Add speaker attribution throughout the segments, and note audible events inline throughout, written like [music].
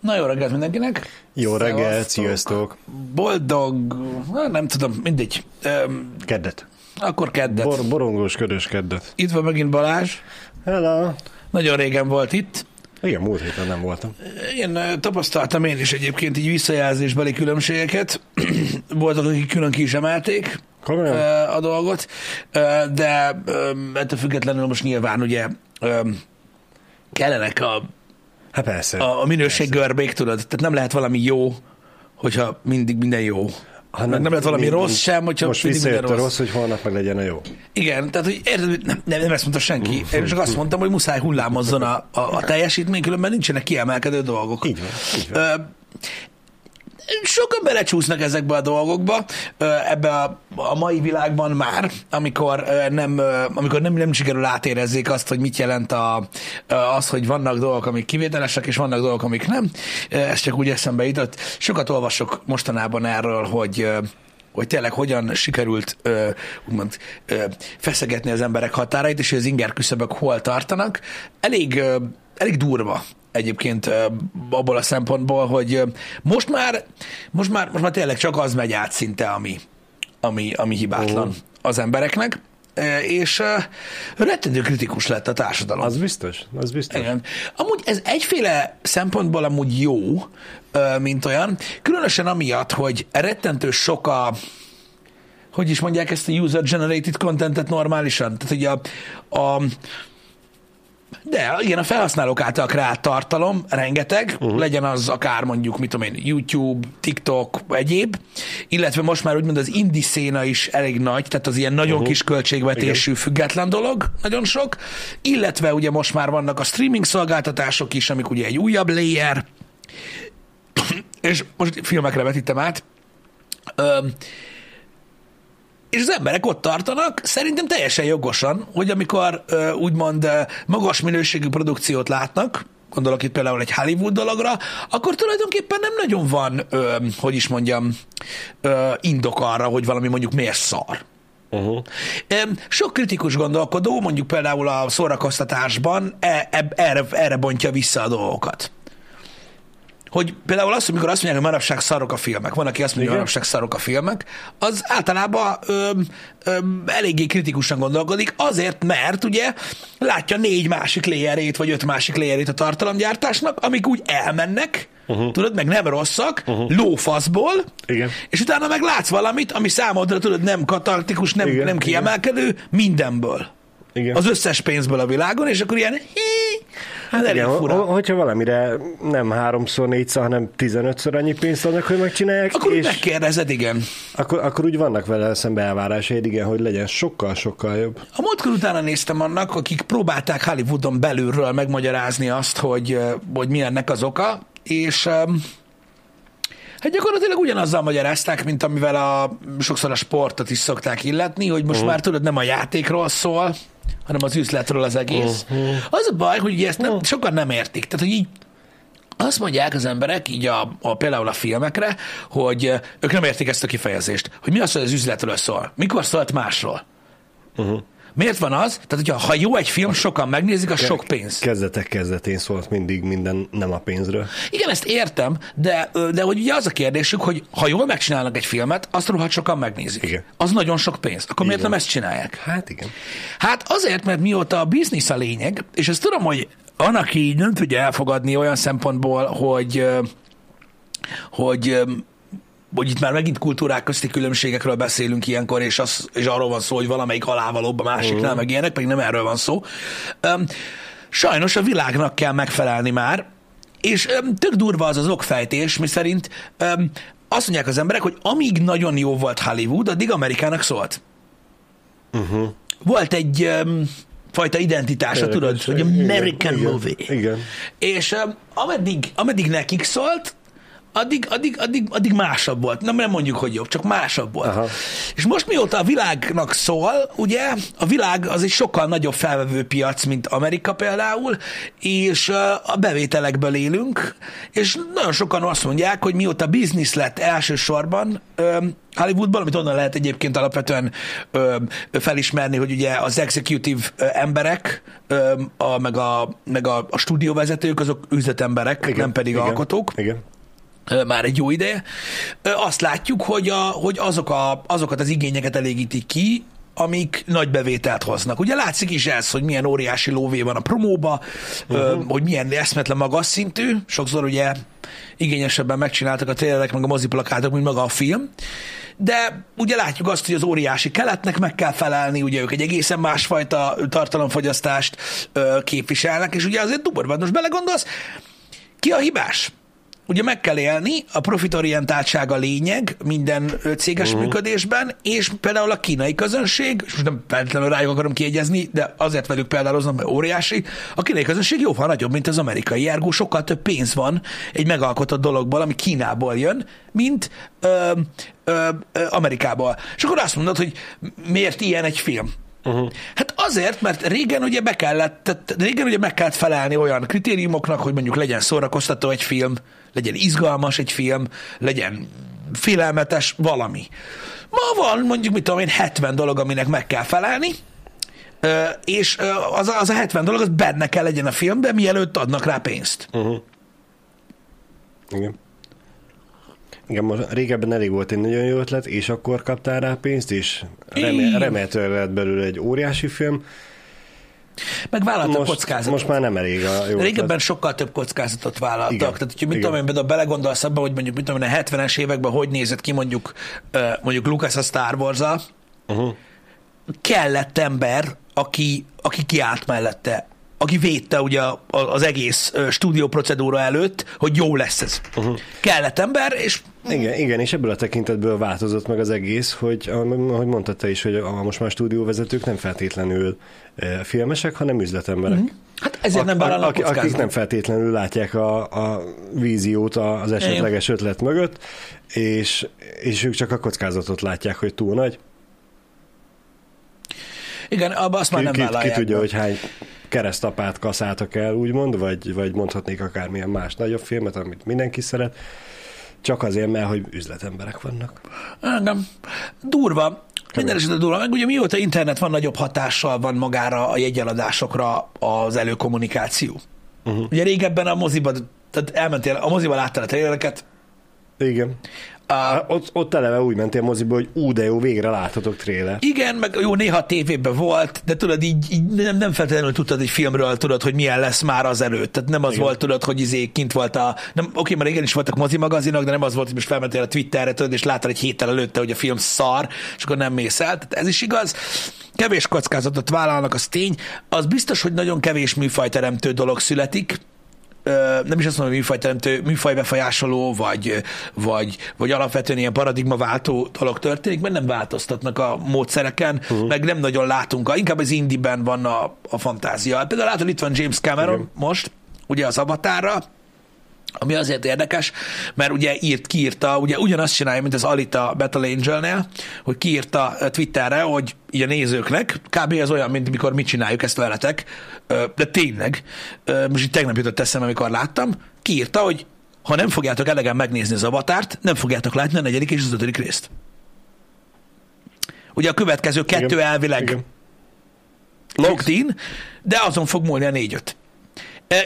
Speaker 1: Na jó reggelt mindenkinek.
Speaker 2: Jó reggelt, sziasztok.
Speaker 1: Boldog, nem tudom, mindegy. Öm,
Speaker 2: Keddet.
Speaker 1: akkor keddet.
Speaker 2: Bor, borongós, ködös keddet.
Speaker 1: Itt van megint Balázs.
Speaker 2: Hello.
Speaker 1: Nagyon régen volt itt.
Speaker 2: Igen, múlt héten nem voltam.
Speaker 1: Én tapasztaltam én is egyébként így visszajelzésbeli különbségeket. [clears throat] Voltak, akik külön ki is emelték
Speaker 2: Komolyan?
Speaker 1: a dolgot, de ettől függetlenül most nyilván ugye kellenek a
Speaker 2: Hát persze.
Speaker 1: a, a minőség görbék, tudod? Tehát nem lehet valami jó, hogyha mindig minden jó.
Speaker 2: Ha
Speaker 1: Meg nem lehet valami
Speaker 2: mind-
Speaker 1: rossz sem, hogyha
Speaker 2: Most
Speaker 1: mindig minden rossz.
Speaker 2: rossz, hogy holnap meg legyen a jó.
Speaker 1: Igen, tehát hogy érted, nem, nem, nem ezt mondta senki. Én csak azt mondtam, hogy muszáj hullámozzon a, a, a teljesítmény, különben nincsenek kiemelkedő dolgok.
Speaker 2: Így van, így van.
Speaker 1: Ö, Sokan belecsúsznak ezekbe a dolgokba, ebbe a, a mai világban már, amikor nem, amikor nem, nem sikerül átérezzék azt, hogy mit jelent a, az, hogy vannak dolgok, amik kivételesek, és vannak dolgok, amik nem. Ez csak úgy eszembe jutott. Sokat olvasok mostanában erről, hogy hogy tényleg hogyan sikerült ö, úgymond ö, feszegetni az emberek határait, és hogy az inger küszöbök hol tartanak. Elég, ö, elég durva egyébként abból a szempontból, hogy most már, most már, most már tényleg csak az megy át szinte, ami, ami, ami hibátlan az embereknek, és rettentő kritikus lett a társadalom.
Speaker 2: Az biztos, az biztos.
Speaker 1: Igen. Amúgy ez egyféle szempontból amúgy jó, mint olyan, különösen amiatt, hogy rettentő sok a, hogy is mondják ezt a user-generated contentet normálisan? Tehát, hogy a, a de igen, a felhasználók által kreált tartalom, rengeteg, uh-huh. legyen az akár mondjuk, mit tudom én, YouTube, TikTok, egyéb, illetve most már úgymond az indie széna is elég nagy, tehát az ilyen nagyon uh-huh. kis költségvetésű, független dolog, nagyon sok, illetve ugye most már vannak a streaming szolgáltatások is, amik ugye egy újabb layer, [coughs] és most filmekre vetítem át, Öm, és az emberek ott tartanak, szerintem teljesen jogosan, hogy amikor úgymond magas minőségű produkciót látnak, gondolok itt például egy Hollywood dologra, akkor tulajdonképpen nem nagyon van, ö, hogy is mondjam, ö, indok arra, hogy valami mondjuk miért szar.
Speaker 2: Uh-huh.
Speaker 1: Sok kritikus gondolkodó, mondjuk például a szórakoztatásban e, e, erre, erre bontja vissza a dolgokat. Hogy például azt, amikor azt mondják, hogy manapság szarok a filmek, van, aki azt mondja, hogy manapság szarok a filmek, az általában öm, öm, eléggé kritikusan gondolkodik, azért, mert ugye látja négy másik léjerét, vagy öt másik léjerét a tartalomgyártásnak, amik úgy elmennek, uh-huh. tudod, meg nem rosszak, uh-huh. lófaszból,
Speaker 2: Igen.
Speaker 1: és utána meg látsz valamit, ami számodra, tudod, nem katartikus, nem,
Speaker 2: Igen,
Speaker 1: nem
Speaker 2: igen.
Speaker 1: kiemelkedő, mindenből.
Speaker 2: Igen.
Speaker 1: Az összes pénzből a világon, és akkor ilyen, hí, hát elég
Speaker 2: Igen,
Speaker 1: fura.
Speaker 2: ho- hogyha valamire nem háromszor, négyszer, hanem tizenötször annyi pénzt adnak, hogy megcsinálják,
Speaker 1: Akkor
Speaker 2: és
Speaker 1: megkérdezed, igen.
Speaker 2: akkor, akkor úgy vannak vele szembe elvárásaid, igen, hogy legyen sokkal-sokkal jobb.
Speaker 1: A múltkor utána néztem annak, akik próbálták Hollywoodon belülről megmagyarázni azt, hogy, hogy mi ennek az oka, és hát gyakorlatilag ugyanazzal magyarázták, mint amivel a, sokszor a sportot is szokták illetni, hogy most uh-huh. már tudod, nem a játékról szól, hanem az üzletről az egész. Uh-huh. Az a baj, hogy ugye ezt nem, sokan nem értik. Tehát, hogy így azt mondják az emberek, így a, a, például a filmekre, hogy ők nem értik ezt a kifejezést, hogy mi az, hogy az üzletről szól. Mikor szólt másról?
Speaker 2: Uh-huh.
Speaker 1: Miért van az? Tehát, hogyha ha jó egy film, sokan megnézik, az sok pénz.
Speaker 2: Kezdetek kezdetén szólt mindig minden nem a pénzről.
Speaker 1: Igen, ezt értem, de, de hogy ugye az a kérdésük, hogy ha jól megcsinálnak egy filmet, azt rohadt sokan megnézik.
Speaker 2: Igen.
Speaker 1: Az nagyon sok pénz. Akkor miért
Speaker 2: van.
Speaker 1: nem ezt csinálják?
Speaker 2: Hát igen.
Speaker 1: Hát azért, mert mióta a biznisz a lényeg, és ezt tudom, hogy annak így nem tudja elfogadni olyan szempontból, hogy, hogy hogy itt már megint kultúrák közti különbségekről beszélünk ilyenkor, és, az, és arról van szó, hogy valamelyik alávalóbb a másiknál, meg ilyenek, pedig nem erről van szó. Öm, sajnos a világnak kell megfelelni már, és öm, tök durva az az okfejtés, mi szerint öm, azt mondják az emberek, hogy amíg nagyon jó volt Hollywood, addig Amerikának szólt.
Speaker 2: Uh-huh.
Speaker 1: Volt egy öm, fajta identitása, tudod, hogy American
Speaker 2: igen,
Speaker 1: movie.
Speaker 2: Igen.
Speaker 1: És um, ameddig, ameddig nekik szólt, addig, addig, addig, addig másabb volt. Nem, nem mondjuk, hogy jobb, csak másabb volt.
Speaker 2: Aha.
Speaker 1: És most mióta a világnak szól, ugye, a világ az egy sokkal nagyobb felvevő piac, mint Amerika például, és a bevételekből élünk, és nagyon sokan azt mondják, hogy mióta biznisz lett elsősorban Hollywoodban, amit onnan lehet egyébként alapvetően ö, felismerni, hogy ugye az executive emberek, ö, a, meg, a, meg a, a stúdióvezetők, azok üzletemberek, igen, nem pedig
Speaker 2: igen,
Speaker 1: alkotók
Speaker 2: Igen.
Speaker 1: Már egy jó ideje. Azt látjuk, hogy, a, hogy azok a, azokat az igényeket elégítik ki, amik nagy bevételt hoznak. Ugye látszik is ez, hogy milyen óriási lóvé van a promóba, uh-huh. hogy milyen eszmetlen magas szintű, sokszor ugye igényesebben megcsináltak a trélerek, meg a moziplakátok, mint maga a film, de ugye látjuk azt, hogy az óriási keletnek meg kell felelni, ugye ők egy egészen másfajta tartalomfogyasztást képviselnek, és ugye azért durva, most belegondolsz, ki a hibás? Ugye meg kell élni, a profitorientáltság a lényeg minden céges uh-huh. működésben, és például a kínai közönség, és most nem feltétlenül rájuk akarom kiegyezni, de azért velük példáloznom, mert óriási, a kínai közönség jóval nagyobb, mint az amerikai, ergo sokkal több pénz van egy megalkotott dologból, ami Kínából jön, mint ö, ö, ö, Amerikából. És akkor azt mondod, hogy miért ilyen egy film? Uh-huh. Hát azért, mert régen ugye be kellett, tehát régen ugye meg kellett felelni olyan kritériumoknak, hogy mondjuk legyen szórakoztató egy film, legyen izgalmas egy film, legyen félelmetes valami. Ma van mondjuk, mit tudom én, 70 dolog, aminek meg kell felelni, és az, a- az a 70 dolog, az benne kell legyen a filmben, mielőtt adnak rá pénzt.
Speaker 2: Uh-huh. Igen. Igen, most régebben elég volt egy nagyon jó ötlet, és akkor kaptál rá pénzt, és remé- remélhetően lett belőle egy óriási film.
Speaker 1: Meg vállaltak
Speaker 2: Most,
Speaker 1: kockázatot.
Speaker 2: most már nem elég a jó
Speaker 1: Régebben
Speaker 2: ötlet.
Speaker 1: sokkal több kockázatot vállaltak.
Speaker 2: Igen.
Speaker 1: Tehát, hogyha mit
Speaker 2: Igen.
Speaker 1: tudom én, például belegondolsz abba, hogy mondjuk, mit tudom én, a 70-es években hogy nézett ki mondjuk, mondjuk Lucas a Star wars
Speaker 2: Uh-huh.
Speaker 1: kellett ember, aki, aki kiállt mellette, aki védte ugye az egész stúdió procedúra előtt, hogy jó lesz ez. Uh-huh. Kellett ember, és
Speaker 2: Igen, igen, és ebből a tekintetből változott meg az egész, hogy ahogy mondtad te is, hogy a, most már stúdióvezetők nem feltétlenül filmesek, hanem üzletemberek. Mm.
Speaker 1: hát ezért nem vállalnak
Speaker 2: akik
Speaker 1: kockázatot.
Speaker 2: nem feltétlenül látják a, a víziót az esetleges ötlet mögött, és, és ők csak a kockázatot látják, hogy túl nagy.
Speaker 1: Igen, abban azt már
Speaker 2: Ki,
Speaker 1: nem
Speaker 2: ki, ki
Speaker 1: vállalják.
Speaker 2: tudja,
Speaker 1: be.
Speaker 2: hogy hány keresztapát kaszáltak el, úgymond, vagy, vagy mondhatnék akármilyen más nagyobb filmet, amit mindenki szeret, csak azért, mert hogy üzletemberek vannak.
Speaker 1: Engem. Durva. Minden esetre durva. Meg ugye mióta internet van, nagyobb hatással van magára a jegyeladásokra az előkommunikáció. Uh-huh. Ugye régebben a moziba, tehát elmentél, a moziba láttál a trailereket,
Speaker 2: Igen.
Speaker 1: A,
Speaker 2: Ott, ott eleve úgy mentél moziba, hogy ú, de jó, végre láthatok tréler.
Speaker 1: igen, meg jó, néha tévében volt, de tudod, így, így nem, nem feltétlenül tudtad egy filmről, tudod, hogy milyen lesz már az előtt. Tehát nem az
Speaker 2: Igen.
Speaker 1: volt, tudod, hogy izé kint volt a... Nem, oké, már régen is voltak mozimagazinok, de nem az volt, hogy most felmentél a Twitterre, tudod, és láttad egy héttel előtte, hogy a film szar, és akkor nem mész el. Tehát ez is igaz. Kevés kockázatot vállalnak, az tény. Az biztos, hogy nagyon kevés műfajteremtő dolog születik, nem is azt mondom, hogy műfajteremtő, műfajbefolyásoló, vagy, vagy, vagy alapvetően ilyen paradigmaváltó dolog történik, mert nem változtatnak a módszereken, uh-huh. meg nem nagyon látunk, inkább az indiben van a, a fantázia. Például látod, itt van James Cameron
Speaker 2: Igen.
Speaker 1: most, ugye az Avatarra, ami azért érdekes, mert ugye írt, kiírta, ugye ugyanazt csinálja, mint az Alita Battle Angel-nél, hogy kiírta ö, Twitterre, hogy így a nézőknek, kb. az olyan, mint mikor mi csináljuk ezt veletek, ö, de tényleg, ö, most itt tegnap jutott eszembe, amikor láttam, kiírta, hogy ha nem fogjátok elegen megnézni az avatárt, nem fogjátok látni a negyedik és az ötödik részt. Ugye a következő kettő
Speaker 2: Igen.
Speaker 1: elvileg
Speaker 2: Igen.
Speaker 1: locked in, de azon fog múlni a négy-öt.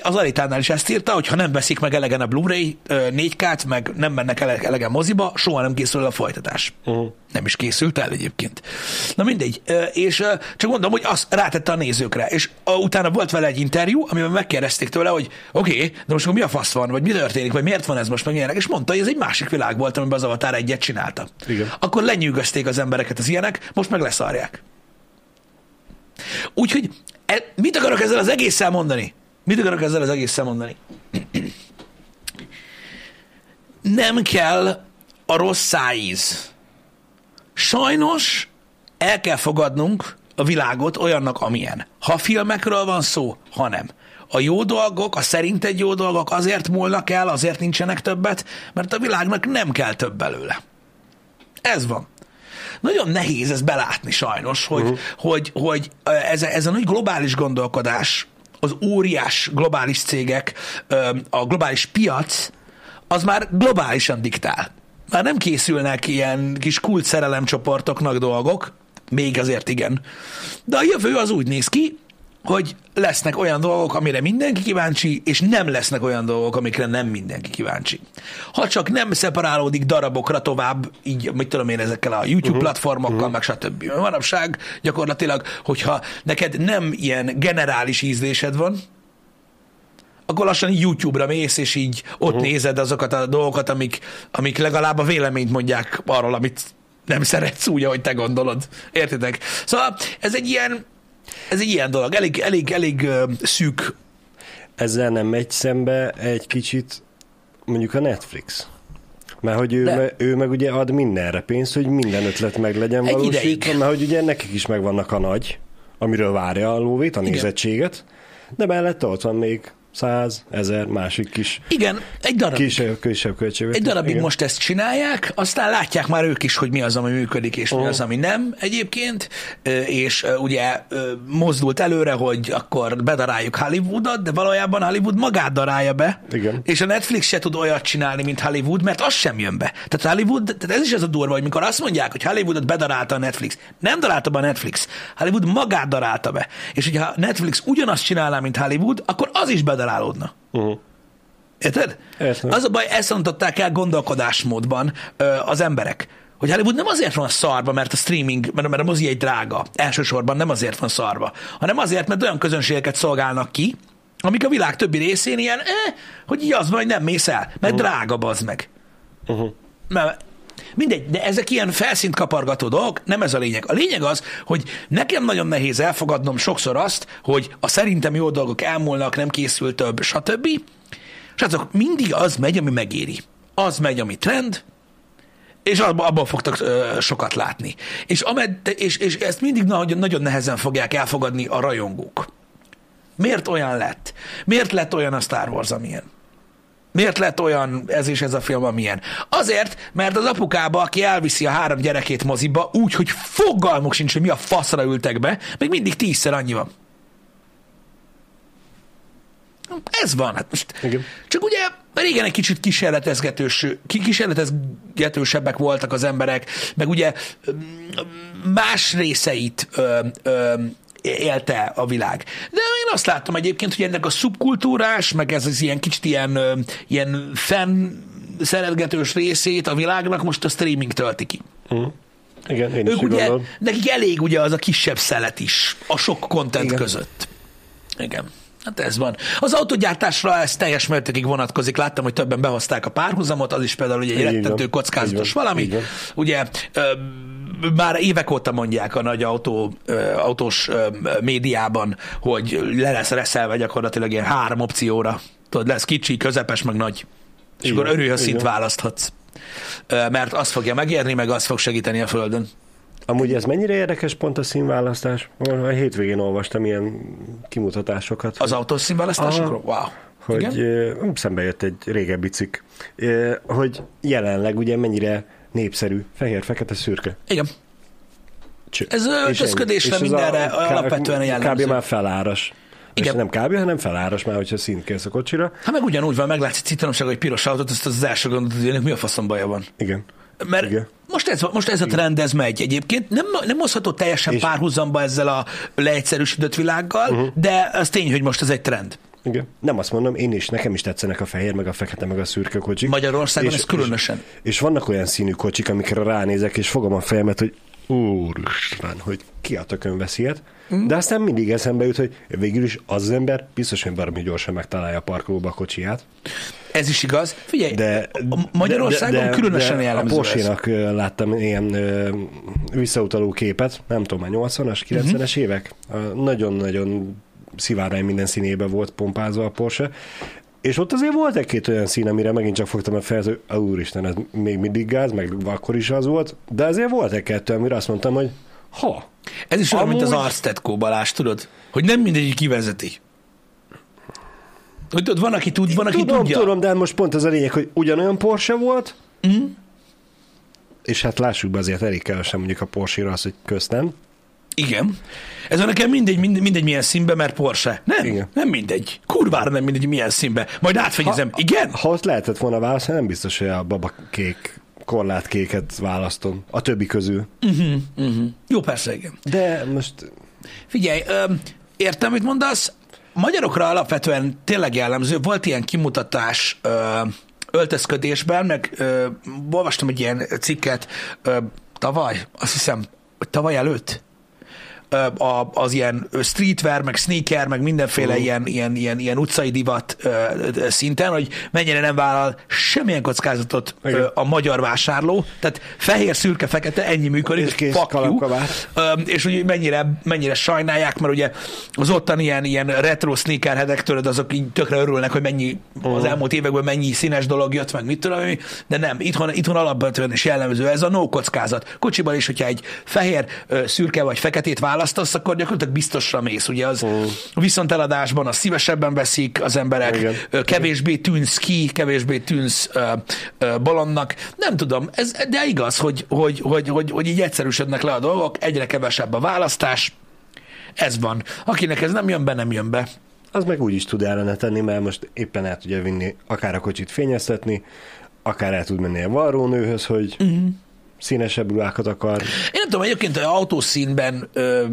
Speaker 1: Az Aritánál is ezt írta, hogy ha nem veszik meg elegen a Blu-ray 4K-t, meg nem mennek ele- elegen moziba, soha nem készül el a folytatás.
Speaker 2: Uh-huh.
Speaker 1: Nem is készült el egyébként. Na mindegy. És csak mondom, hogy azt rátette a nézőkre. És utána volt vele egy interjú, amiben megkérdezték tőle, hogy oké, okay, de most mi a fasz van, vagy mi történik, vagy miért van ez most, meg ilyenek. És mondta, hogy ez egy másik világ volt, amiben az Avatar egyet csinálta.
Speaker 2: Igen.
Speaker 1: Akkor lenyűgözték az embereket az ilyenek, most meg leszarják. Úgyhogy mit akarok ezzel az egésszel mondani? Mit akarok ezzel az egésszel mondani? Nem kell a rossz szájíz. Sajnos el kell fogadnunk, a világot olyannak, amilyen. Ha filmekről van szó, ha nem. A jó dolgok, a szerinted jó dolgok azért múlnak el, azért nincsenek többet, mert a világnak nem kell több belőle. Ez van. Nagyon nehéz ezt belátni sajnos, hogy, uh-huh. hogy, hogy ez, a, ez a nagy globális gondolkodás, az óriás globális cégek, a globális piac, az már globálisan diktál. Már nem készülnek ilyen kis kult szerelemcsoportoknak dolgok, még azért igen. De a jövő az úgy néz ki, hogy lesznek olyan dolgok, amire mindenki kíváncsi, és nem lesznek olyan dolgok, amikre nem mindenki kíváncsi. Ha csak nem szeparálódik darabokra tovább, így, mit tudom én, ezekkel a YouTube uh-huh. platformokkal, uh-huh. meg stb. Manapság gyakorlatilag, hogyha neked nem ilyen generális ízlésed van, akkor lassan YouTube-ra mész, és így ott uh-huh. nézed azokat a dolgokat, amik, amik legalább a véleményt mondják arról, amit nem [laughs] szeretsz úgy, ahogy te gondolod. Értitek? Szóval ez egy ilyen, ez egy ilyen dolog, elég, elég, elég uh, szűk.
Speaker 2: Ezzel nem megy szembe egy kicsit mondjuk a Netflix. Mert hogy ő, me, ő meg ugye ad mindenre pénzt, hogy minden ötlet meg legyen valósítva, mert hogy ugye nekik is megvannak a nagy, amiről várja a lóvét, a Igen. nézettséget, de mellette ott van még száz, ezer, másik kis...
Speaker 1: Igen, egy darabig.
Speaker 2: Kisebb, kisebb költségvetés.
Speaker 1: Egy darabig Igen. most ezt csinálják, aztán látják már ők is, hogy mi az, ami működik, és mi az, ami nem egyébként, és ugye mozdult előre, hogy akkor bedaráljuk Hollywoodot, de valójában Hollywood magát darálja be,
Speaker 2: Igen.
Speaker 1: és a Netflix se tud olyat csinálni, mint Hollywood, mert az sem jön be. Tehát Hollywood, tehát ez is az a durva, hogy mikor azt mondják, hogy Hollywoodot bedarálta a Netflix, nem darálta be a Netflix, Hollywood magát darálta be. És hogyha Netflix ugyanazt csinálná, mint Hollywood, akkor az is bedarálta bedarálódna. Uh-huh. Érted?
Speaker 2: Értem.
Speaker 1: Az a baj, ezt mondották el gondolkodásmódban ö, az emberek. Hogy Hollywood nem azért van szarba, mert a streaming, mert, mert a mozi egy drága. Elsősorban nem azért van szarba, hanem azért, mert olyan közönségeket szolgálnak ki, amik a világ többi részén ilyen, eh, hogy így az van, hogy nem mész el, mert uh-huh. drága bazd meg. Uh-huh. Mert Mindegy, de ezek ilyen felszínt kapargató dolgok, nem ez a lényeg. A lényeg az, hogy nekem nagyon nehéz elfogadnom sokszor azt, hogy a szerintem jó dolgok elmúlnak, nem készül több, stb. Azok mindig az megy, ami megéri. Az megy, ami trend, és abban fogtak ö, sokat látni. És, amed, és, és ezt mindig nagyon, nagyon nehezen fogják elfogadni a rajongók. Miért olyan lett? Miért lett olyan a Star Wars, amilyen? Miért lett olyan ez és ez a film, amilyen? Azért, mert az apukába, aki elviszi a három gyerekét moziba, úgy, hogy fogalmuk sincs, hogy mi a faszra ültek be, még mindig tízszer annyi van. Ez van. Hát most Igen. Csak ugye régen egy kicsit kísérletezgetős, kísérletezgetősebbek voltak az emberek, meg ugye más részeit ö, ö, élte a világ. De én azt láttam egyébként, hogy ennek a szubkultúrás, meg ez az ilyen kicsit ilyen, ilyen fenn szeretgetős részét a világnak most a streaming tölti ki.
Speaker 2: Mm. Igen, én
Speaker 1: ők
Speaker 2: is
Speaker 1: ugye, nekik elég ugye az a kisebb szelet is a sok content Igen. között. Igen. Hát ez van. Az autogyártásra ez teljes mértékig vonatkozik. Láttam, hogy többen behozták a párhuzamot, az is például ugye egy rettentő kockázatos valami. Ugye már évek óta mondják a nagy autó, autós médiában, hogy le lesz reszelve gyakorlatilag ilyen három opcióra. Tudod, lesz kicsi, közepes, meg nagy. És igen, akkor örülj, szint választhatsz. Mert azt fogja megérni, meg azt fog segíteni a Földön.
Speaker 2: Amúgy ez mennyire érdekes pont a színválasztás? A hétvégén olvastam ilyen kimutatásokat.
Speaker 1: Az autós színválasztásokról? Wow.
Speaker 2: Hogy Igen? szembe jött egy régebbi cikk, hogy jelenleg ugye mennyire népszerű, fehér, fekete, szürke.
Speaker 1: Igen. Ez öltözködésre mindenre a, alapvetően a jellemző.
Speaker 2: Kb. már feláras. Igen. És nem kb., hanem feláras már, hogyha szint kész a kocsira.
Speaker 1: Hát meg ugyanúgy van, meglátszik citromság, hogy piros autót, azt az első gondot, hogy ennek mi a faszom baja van.
Speaker 2: Igen.
Speaker 1: Mert Igen. Most, ez, most ez a trend, ez megy egyébként. Nem, nem hozható teljesen és... párhuzamba ezzel a leegyszerűsített világgal, uh-huh. de az tény, hogy most ez egy trend.
Speaker 2: Igen. Nem azt mondom, én is, nekem is tetszenek a fehér, meg a fekete, meg a szürke kocsik.
Speaker 1: Magyarországon és, ez különösen. És,
Speaker 2: és vannak olyan színű kocsik, amikre ránézek, és fogom a fejemet, hogy úristen, hogy ki a tökön vesz ilyet. Mm. De aztán mindig eszembe jut, hogy végül is az, az ember biztos, hogy baromi gyorsan megtalálja a parkolóba a kocsiját.
Speaker 1: Ez is igaz. Figyelj, de, Magyarországon de, de, különösen de jellemző
Speaker 2: A Porsche-nak láttam ilyen visszautaló képet, nem tudom, már 80-as, 90-es uh-huh. évek. Nagyon-nagyon szivárány minden színébe volt pompázva a Porsche, és ott azért volt egy-két olyan szín, amire megint csak fogtam a fejet, hogy úristen, ez még mindig gáz, meg akkor is az volt, de azért volt egy-kettő, amire azt mondtam, hogy Ha.
Speaker 1: Ez is olyan, Amúgy... mint az Arstetkó Balázs, tudod? Hogy nem mindegy, kivezeti. Hogy tudod, van, aki tud, van, aki
Speaker 2: tudom,
Speaker 1: tudja.
Speaker 2: Tudom, de most pont az a lényeg, hogy ugyanolyan Porsche volt,
Speaker 1: Mm.
Speaker 2: és hát lássuk be azért elég kevesen mondjuk a Porsche-ra az, hogy köztem.
Speaker 1: Igen. Ez nekem mindegy, mindegy, mindegy milyen színbe, mert Porsche. Nem,
Speaker 2: Igen.
Speaker 1: nem mindegy. Kurvára nem mindegy milyen színbe. Majd átfegyezem. Igen?
Speaker 2: Ha ott lehetett volna választani, nem biztos, hogy a babakék korlátkéket választom. A többi közül.
Speaker 1: Uh-huh, uh-huh. Jó, persze, igen.
Speaker 2: De most
Speaker 1: Figyelj, ö, értem, mit mondasz. Magyarokra alapvetően tényleg jellemző. Volt ilyen kimutatás ö, öltözködésben, meg ö, olvastam egy ilyen cikket ö, tavaly, azt hiszem, tavaly előtt, a, az ilyen streetwear, meg sneaker, meg mindenféle
Speaker 2: Mhm.
Speaker 1: ilyen, ilyen, ilyen, ilyen utcai divat szinten, hogy mennyire nem vállal semmilyen kockázatot
Speaker 2: Igen.
Speaker 1: a magyar vásárló. Tehát fehér, szürke, fekete, ennyi működik.
Speaker 2: És
Speaker 1: fuck you. és hogy mennyire, mennyire sajnálják, mert ugye az ottan ilyen, ilyen retro sneakerhedek tőled, azok így tökre örülnek, hogy mennyi az elmúlt években mennyi színes dolog jött, meg mit tudom, én, de nem, itthon, itthon alapvetően is jellemző ez a no kockázat. Kocsiban is, hogyha egy fehér, szürke vagy feketét választasz, akkor gyakorlatilag biztosra mész. Ugye az viszont eladásban az szívesebben veszik az emberek,
Speaker 2: Igen.
Speaker 1: kevésbé tűnsz ki, kevésbé tűnsz ö, ö, bolondnak. Nem tudom, ez, de igaz, hogy, hogy, hogy, hogy, hogy így egyszerűsödnek le a dolgok, egyre kevesebb a választás, ez van. Akinek ez nem jön be, nem jön be.
Speaker 2: az meg úgy is tud ellene tenni, mert most éppen el tudja vinni, akár a kocsit fényeztetni, akár el tud menni a varrónőhöz, hogy uh-huh. Színesebb ruhákat akar.
Speaker 1: Én nem tudom, egyébként autószínben ö,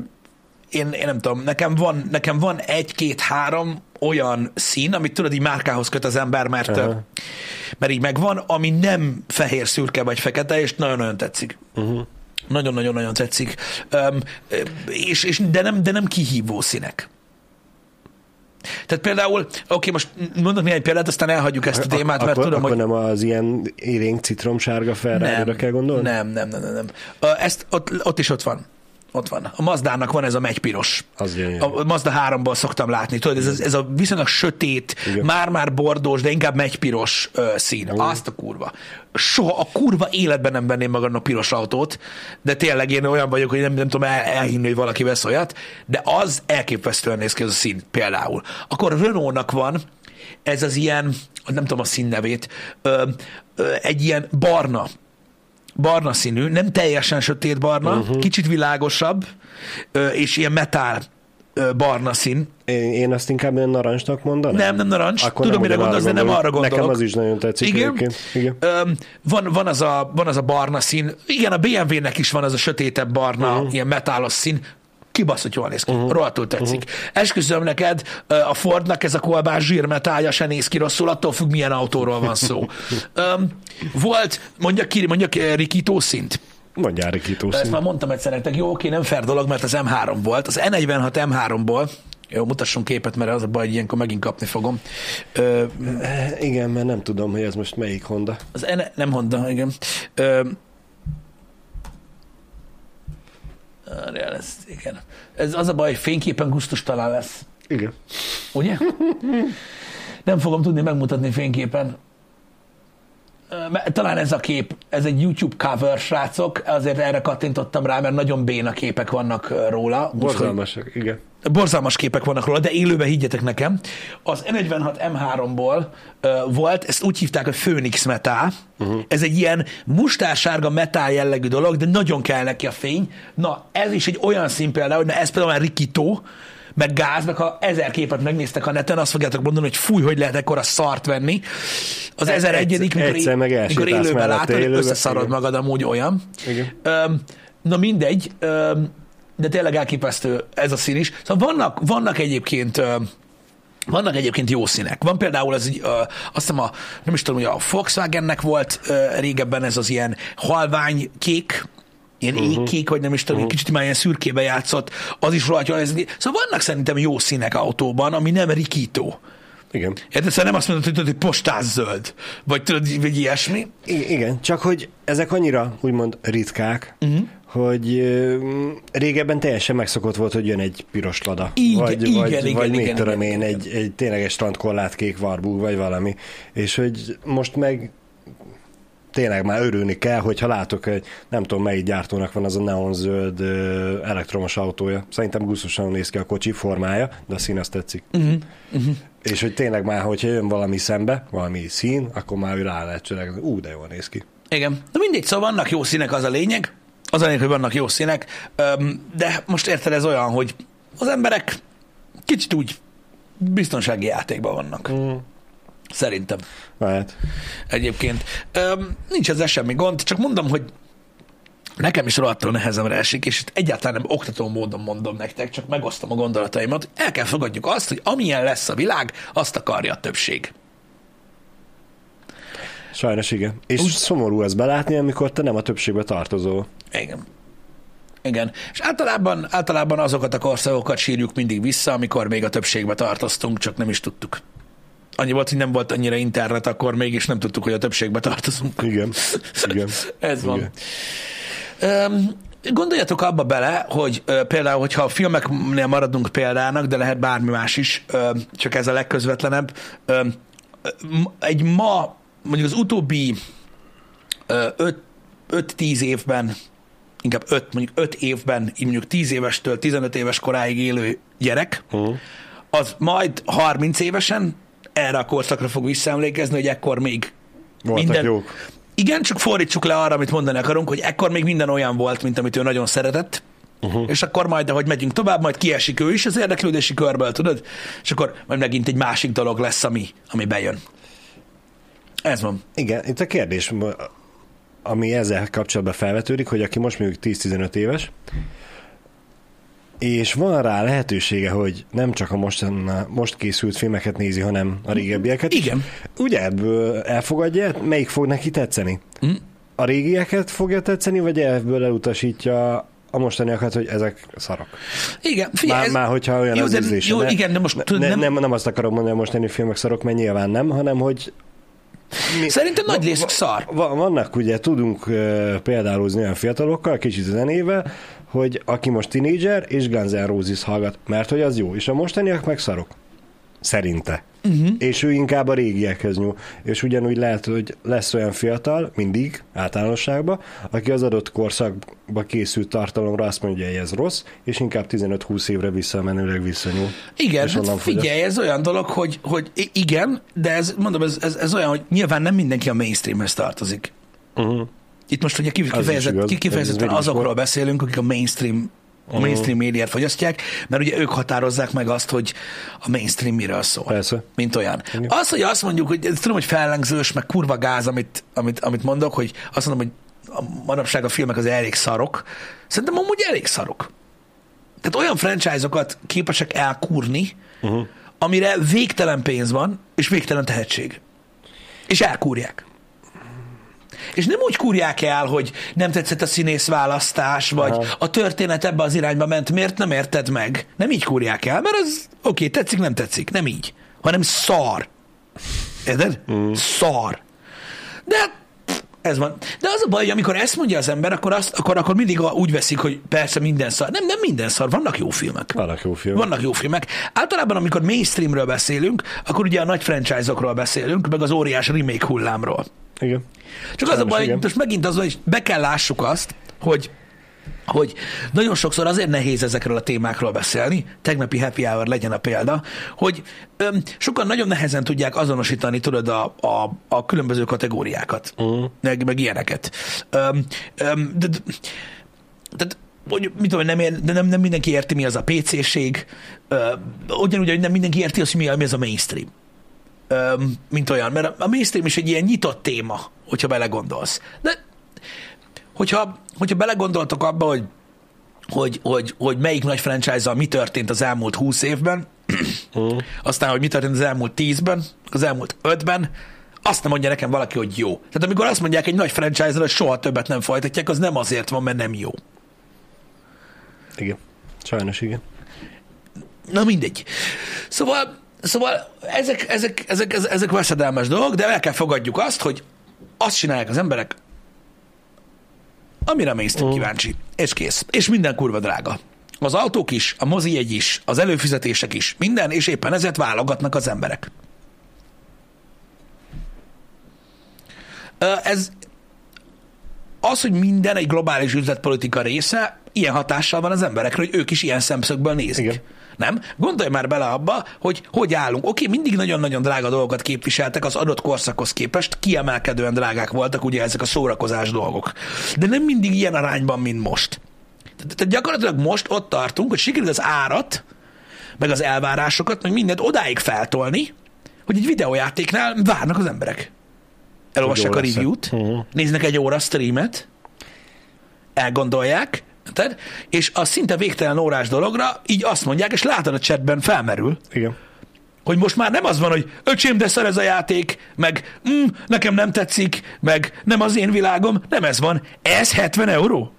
Speaker 1: én, én nem tudom, nekem van, nekem van egy-két-három olyan szín, amit tudod, így márkához köt az ember, mert,
Speaker 2: Aha.
Speaker 1: mert így megvan, ami nem fehér, szürke vagy fekete, és nagyon-nagyon tetszik.
Speaker 2: Uh-huh.
Speaker 1: Nagyon-nagyon-nagyon tetszik. Ö, és, és, de, nem, de nem kihívó színek. Tehát például, oké, most mondok néhány példát, aztán elhagyjuk ezt a témát, mert
Speaker 2: akkor,
Speaker 1: tudom,
Speaker 2: akkor
Speaker 1: hogy...
Speaker 2: nem az ilyen élénk citromsárga ferrari kell gondolni?
Speaker 1: Nem, nem, nem, nem, nem. Ezt, ott, ott is ott van. Ott van. A Mazdának van ez a megypiros.
Speaker 2: Az gyönyörű.
Speaker 1: A Mazda 3-ból szoktam látni. Tudod, ez, ez, ez a viszonylag sötét,
Speaker 2: Igen.
Speaker 1: már-már bordós, de inkább megypiros ö, szín. Azt a kurva. Soha a kurva életben nem venném magamnak piros autót, de tényleg én olyan vagyok, hogy nem, nem tudom el, elhinni, hogy valaki vesz olyat, de az elképesztően néz ki az a szín például. Akkor Renault-nak van ez az ilyen, nem tudom a színnevét, ö, ö, egy ilyen barna, barna színű, nem teljesen sötét barna, uh-huh. kicsit világosabb, és ilyen metál barna szín.
Speaker 2: Én, én azt inkább ilyen narancsnak mondanám.
Speaker 1: Nem, nem narancs.
Speaker 2: Akkor
Speaker 1: Tudom, mire
Speaker 2: ugyanarra
Speaker 1: gondolsz, de nem arra gondolok.
Speaker 2: Nekem az is nagyon tetszik
Speaker 1: Igen.
Speaker 2: egyébként. Igen.
Speaker 1: Öm, van, van, az a, van az a barna szín. Igen, a BMW-nek is van az a sötétebb barna, uh-huh. ilyen metálos szín. Kibaszott jól néz ki, uh-huh. rohadtul tetszik. Uh-huh. Esküszöm neked, a Fordnak ez a kolbás zsírmetálja se néz ki rosszul, attól függ, milyen autóról van szó. [laughs] Öm, volt, mondjak ki, mondjak eh, rikító szint.
Speaker 2: Mondjál Rikító
Speaker 1: Ezt
Speaker 2: szín.
Speaker 1: már mondtam egyszer nektek, jó, oké, nem fair dolog, mert az M3 volt. Az E46 M3-ból, jó, mutassunk képet, mert az a baj, hogy ilyenkor megint kapni fogom. Ö,
Speaker 2: Igen, mert nem tudom, hogy ez most melyik Honda.
Speaker 1: az E, nem Honda, igen. Ö, várjál, ez, igen. Ez az a baj, hogy fényképen gusztustalan lesz.
Speaker 2: Igen.
Speaker 1: Ugye? [laughs] Nem fogom tudni megmutatni fényképen. Talán ez a kép, ez egy YouTube cover, srácok, azért erre kattintottam rá, mert nagyon béna képek vannak róla.
Speaker 2: Borzalmasak, igen.
Speaker 1: borzalmas képek vannak róla, de élőben higgyetek nekem. Az E46 M3-ból uh, volt, ezt úgy hívták, hogy Phoenix Metal. Uh-huh. Ez egy ilyen mustársárga metál jellegű dolog, de nagyon kell neki a fény. Na, ez is egy olyan szín például, hogy na, ez például már rikító, meg gáz, meg ha ezer képet megnéztek a neten, azt fogjátok mondani, hogy fúj, hogy lehet ekkora szart venni. Az
Speaker 2: Egyszer-
Speaker 1: ezer egyedik, mikor,
Speaker 2: egyszer meg
Speaker 1: mikor élőben látod, összeszarod
Speaker 2: igen.
Speaker 1: magad amúgy olyan.
Speaker 2: Igen.
Speaker 1: Öm, na mindegy, öm, de tényleg elképesztő ez a szín is. Szóval vannak, vannak egyébként öm, vannak egyébként jó színek. Van például az, ö, azt hiszem a, nem is tudom, hogy a Volkswagennek volt ö, régebben ez az ilyen halvány kék, ilyen uh-huh. égkék, vagy nem is tudom, uh-huh. kicsit már ilyen szürkébe játszott, az is rohadt jól néz ki. Szóval vannak szerintem jó színek autóban, ami nem rikító.
Speaker 2: Igen.
Speaker 1: Érted? Szóval nem azt mondod, hogy tudod, hogy postászöld, vagy tudod, vagy ilyesmi.
Speaker 2: I- igen, csak hogy ezek annyira úgymond ritkák,
Speaker 1: Mhm.
Speaker 2: uh-huh. hogy régebben teljesen megszokott volt, hogy jön egy piros lada.
Speaker 1: Igen,
Speaker 2: vagy,
Speaker 1: igen,
Speaker 2: vagy,
Speaker 1: igen,
Speaker 2: vagy
Speaker 1: igen,
Speaker 2: mit tudom én, egy, egy tényleges strandkorlát kék varbú, vagy valami. És hogy most meg tényleg már örülni kell, hogyha látok egy, nem tudom melyik gyártónak van az a neonzöld elektromos autója. Szerintem gusztusan néz ki a kocsi formája, de a szín azt tetszik. Uh-huh. Uh-huh. És hogy tényleg már, hogyha jön valami szembe, valami szín, akkor már ő rá lehet csinálni. Ú, de jól néz ki.
Speaker 1: Igen. De mindig, szóval vannak jó színek, az a lényeg. Az a lényeg, hogy vannak jó színek. De most érted, ez olyan, hogy az emberek kicsit úgy biztonsági játékban vannak. Mm. Szerintem.
Speaker 2: Lehet.
Speaker 1: Egyébként. Öm, nincs ezzel semmi gond, csak mondom, hogy nekem is rohadtul nehezemre esik, és itt egyáltalán nem oktató módon mondom nektek, csak megosztom a gondolataimat. El kell fogadjuk azt, hogy amilyen lesz a világ, azt akarja a többség.
Speaker 2: Sajnos igen. És Úgy... szomorú ez belátni, amikor te nem a többségbe tartozol.
Speaker 1: Igen. Igen. És általában, általában azokat a korszakokat sírjuk mindig vissza, amikor még a többségbe tartoztunk, csak nem is tudtuk annyi volt, hogy nem volt annyira internet, akkor mégis nem tudtuk, hogy a többségbe tartozunk.
Speaker 2: Igen, igen. [laughs]
Speaker 1: Ez van. Igen. Um, gondoljatok abba bele, hogy uh, például, hogyha a filmeknél maradunk példának, de lehet bármi más is, uh, csak ez a legközvetlenebb, uh, egy ma, mondjuk az utóbbi 5-10 évben, inkább 5, mondjuk 5 évben, így mondjuk 10 évestől 15 éves koráig élő gyerek, uh-huh. az majd 30 évesen erre a korszakra fog visszaemlékezni, hogy ekkor még
Speaker 2: Voltak minden... Jók.
Speaker 1: Igen, csak fordítsuk le arra, amit mondani akarunk, hogy ekkor még minden olyan volt, mint amit ő nagyon szeretett, Uh-huh. És akkor majd, ahogy megyünk tovább, majd kiesik ő is az érdeklődési körből, tudod? És akkor majd megint egy másik dolog lesz, ami, ami bejön. Ez van.
Speaker 2: Igen, itt a kérdés, ami ezzel kapcsolatban felvetődik, hogy aki most mondjuk 10-15 éves, és van rá lehetősége, hogy nem csak a most, most készült filmeket nézi, hanem a régebbieket.
Speaker 1: Igen.
Speaker 2: Ugye ebből elfogadja, melyik fog neki tetszeni? Mm. A régieket fogja tetszeni, vagy ebből elutasítja a mostaniakat, hogy ezek szarok.
Speaker 1: Igen,
Speaker 2: figyelj, már, ez... már hogyha olyan jó, az de,
Speaker 1: Jó, ne, igen, de most...
Speaker 2: Ne, nem... Nem, nem azt akarom mondani, hogy a mostani filmek szarok, mert nyilván nem, hanem hogy
Speaker 1: mi, Szerintem nagy részük szar.
Speaker 2: Vannak ugye, tudunk uh, például olyan fiatalokkal, kicsit zenével, hogy aki most tinédzser, és Guns N' Roses hallgat, mert hogy az jó, és a mostaniak meg szarok. Szerinte. Uh-huh. És ő inkább a régiekhez nyúl. És ugyanúgy lehet, hogy lesz olyan fiatal, mindig, általánosságban, aki az adott korszakba készült tartalomra azt mondja, hogy ez rossz, és inkább 15-20 évre visszamenőleg visszanyúl.
Speaker 1: Igen, hát figyelj, ez olyan dolog, hogy, hogy igen, de ez, mondom, ez, ez, ez olyan, hogy nyilván nem mindenki a mainstreamhez tartozik. Uh-huh. Itt most ugye kifejezett, kifejezetten azokról beszélünk, akik a mainstream a mainstream médiát fogyasztják, mert ugye ők határozzák meg azt, hogy a mainstream miről szól.
Speaker 2: Persze.
Speaker 1: Mint olyan. Igen. Az, hogy azt mondjuk, hogy tudom, hogy fellengzős, meg kurva gáz, amit, amit, amit mondok, hogy azt mondom, hogy a manapság a filmek az elég szarok. Szerintem amúgy elég szarok. Tehát olyan franchise-okat képesek elkúrni, uh-huh. amire végtelen pénz van, és végtelen tehetség. És elkúrják. És nem úgy kúrják el, hogy nem tetszett a színész választás, vagy Aha. a történet ebbe az irányba ment, miért nem érted meg? Nem így kúrják el, mert ez oké, okay, tetszik, nem tetszik, nem így, hanem szar. Érted? Mm. Szar. De ez van. De az a baj, hogy amikor ezt mondja az ember, akkor, azt, akkor, akkor mindig úgy veszik, hogy persze minden szar. Nem, nem minden szar, vannak jó filmek.
Speaker 2: Vannak jó filmek.
Speaker 1: Vannak jó filmek. Általában, amikor mainstreamről beszélünk, akkor ugye a nagy franchise-okról beszélünk, meg az óriás remake hullámról.
Speaker 2: Igen.
Speaker 1: Csak az a baj, hogy most megint az, hogy be kell lássuk azt, hogy hogy nagyon sokszor azért nehéz ezekről a témákról beszélni, tegnapi happy hour legyen a példa, hogy öm, sokan nagyon nehezen tudják azonosítani, tudod, a, a, a különböző kategóriákat, uh-huh. meg, meg ilyeneket. Öm, öm, de, de, de, hogy mit tudom, nem, de nem, nem mindenki érti, mi az a PC-ség, ugyanúgy, hogy nem mindenki érti azt, mi, mi az a mainstream mint olyan, mert a mainstream is egy ilyen nyitott téma, hogyha belegondolsz. De hogyha, hogyha belegondoltok abba, hogy hogy, hogy, hogy melyik nagy franchise-zal mi történt az elmúlt húsz évben, uh. aztán, hogy mi történt az elmúlt tízben, az elmúlt ötben, azt nem mondja nekem valaki, hogy jó. Tehát amikor azt mondják egy nagy franchise-ra, hogy soha többet nem folytatják, az nem azért van, mert nem jó.
Speaker 2: Igen. Sajnos igen.
Speaker 1: Na mindegy. Szóval Szóval ezek, ezek, ezek, ezek, ezek veszedelmes dolgok, de el kell fogadjuk azt, hogy azt csinálják az emberek, amire a mainstream uh. kíváncsi, és kész. És minden kurva drága. Az autók is, a mozi egy is, az előfizetések is, minden, és éppen ezért válogatnak az emberek. Ez az, hogy minden egy globális üzletpolitika része, ilyen hatással van az emberekre, hogy ők is ilyen szemszögből nézik. Igen. Nem? Gondolj már bele abba, hogy hogy állunk. Oké, mindig nagyon-nagyon drága dolgokat képviseltek az adott korszakhoz képest, kiemelkedően drágák voltak ugye ezek a szórakozás dolgok. De nem mindig ilyen arányban, mint most. Tehát gyakorlatilag most ott tartunk, hogy sikerül az árat, meg az elvárásokat, meg mindent odáig feltolni, hogy egy videójátéknál várnak az emberek. Elolvassák a review-t, uh-huh. néznek egy óra streamet, elgondolják, tehát, és a szinte végtelen órás dologra így azt mondják, és látod a chatben felmerül,
Speaker 2: Igen.
Speaker 1: hogy most már nem az van, hogy öcsém, de szar ez a játék, meg mm, nekem nem tetszik, meg nem az én világom, nem ez van. Ez 70 euró?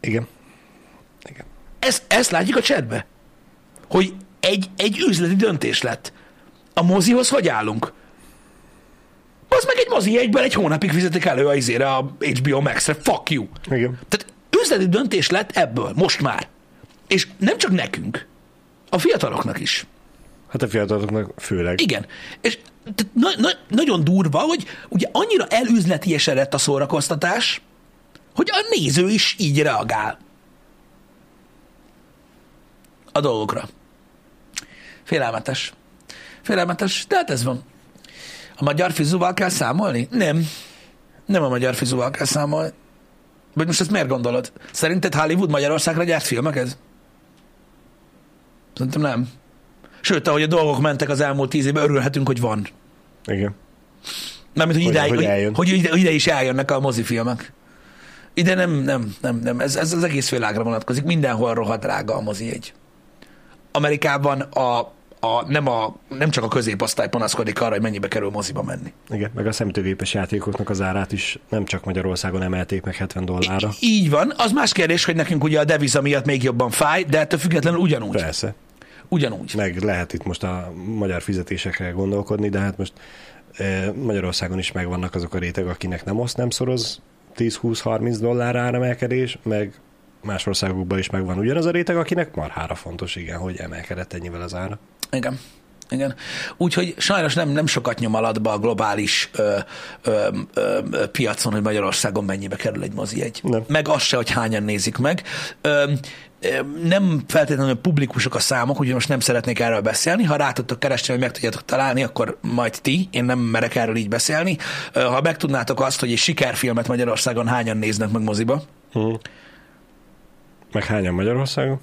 Speaker 2: Igen.
Speaker 1: Igen. Ezt, ezt látjuk a chatbe. Hogy egy, egy üzleti döntés lett. A mozihoz hogy állunk? Az meg egy mozi egyből egy hónapig fizetik elő a izére a HBO Max-re. Fuck you.
Speaker 2: Igen.
Speaker 1: Tehát üzleti döntés lett ebből, most már. És nem csak nekünk, a fiataloknak is.
Speaker 2: Hát a fiataloknak főleg.
Speaker 1: Igen. És na, na, nagyon durva, hogy ugye annyira elüzletiesedett a szórakoztatás, hogy a néző is így reagál a dolgokra. Félelmetes. Félelmetes, de hát ez van. A magyar fizúval kell számolni? Nem. Nem a magyar fizúval kell számolni. Vagy most ezt miért gondolod? Szerinted Hollywood Magyarországra gyárt filmeket? Szerintem nem. Sőt, ahogy a dolgok mentek az elmúlt tíz évben, örülhetünk, hogy van.
Speaker 2: Igen.
Speaker 1: Nem, hogy, ide, hogy, hogy, hogy ide, ide is eljönnek a mozifilmek. Ide nem, nem, nem, nem. Ez, ez az egész világra vonatkozik. Mindenhol rohadt drága a mozi egy. Amerikában a a, nem, a, nem csak a középosztály panaszkodik arra, hogy mennyibe kerül moziba menni.
Speaker 2: Igen, meg a szemítőgépes játékoknak az árát is nem csak Magyarországon emelték meg 70 dollárra.
Speaker 1: I- így van. Az más kérdés, hogy nekünk ugye a deviza miatt még jobban fáj, de ettől függetlenül ugyanúgy.
Speaker 2: Persze.
Speaker 1: Ugyanúgy.
Speaker 2: Meg lehet itt most a magyar fizetésekre gondolkodni, de hát most e, Magyarországon is megvannak azok a réteg, akinek nem oszt, nem szoroz 10-20-30 dollár áremelkedés, meg más országokban is megvan ugyanaz a réteg, akinek marhára fontos, igen, hogy emelkedett ennyivel az ára.
Speaker 1: Igen. Igen. Úgyhogy sajnos nem, nem sokat nyom alatba a globális ö, ö, ö, piacon, hogy Magyarországon mennyibe kerül egy mozi egy. Nem. Meg az se, hogy hányan nézik meg. Ö, nem feltétlenül publikusok a számok, úgyhogy most nem szeretnék erről beszélni. Ha rá tudtok keresni, hogy meg tudjátok találni, akkor majd ti. Én nem merek erről így beszélni. Ha megtudnátok azt, hogy egy sikerfilmet Magyarországon hányan néznek meg moziba. Hmm.
Speaker 2: Meg hányan Magyarországon?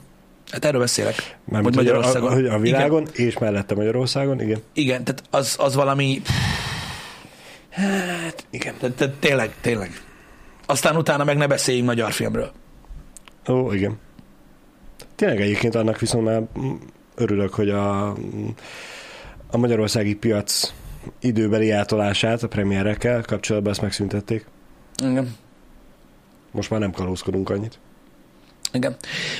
Speaker 1: Hát erről beszélek.
Speaker 2: Mert hogy Magyarországon. A, a világon, igen. és mellette Magyarországon, igen.
Speaker 1: Igen, tehát az, az valami... Hát, igen. Tehát, tehát tényleg, tényleg. Aztán utána meg ne beszéljünk magyar filmről.
Speaker 2: Ó, igen. Tényleg egyébként annak viszont már örülök, hogy a, a magyarországi piac időbeli átolását a premierekkel kapcsolatban ezt megszüntették.
Speaker 1: Igen.
Speaker 2: Most már nem kalózkodunk annyit.
Speaker 1: Igen.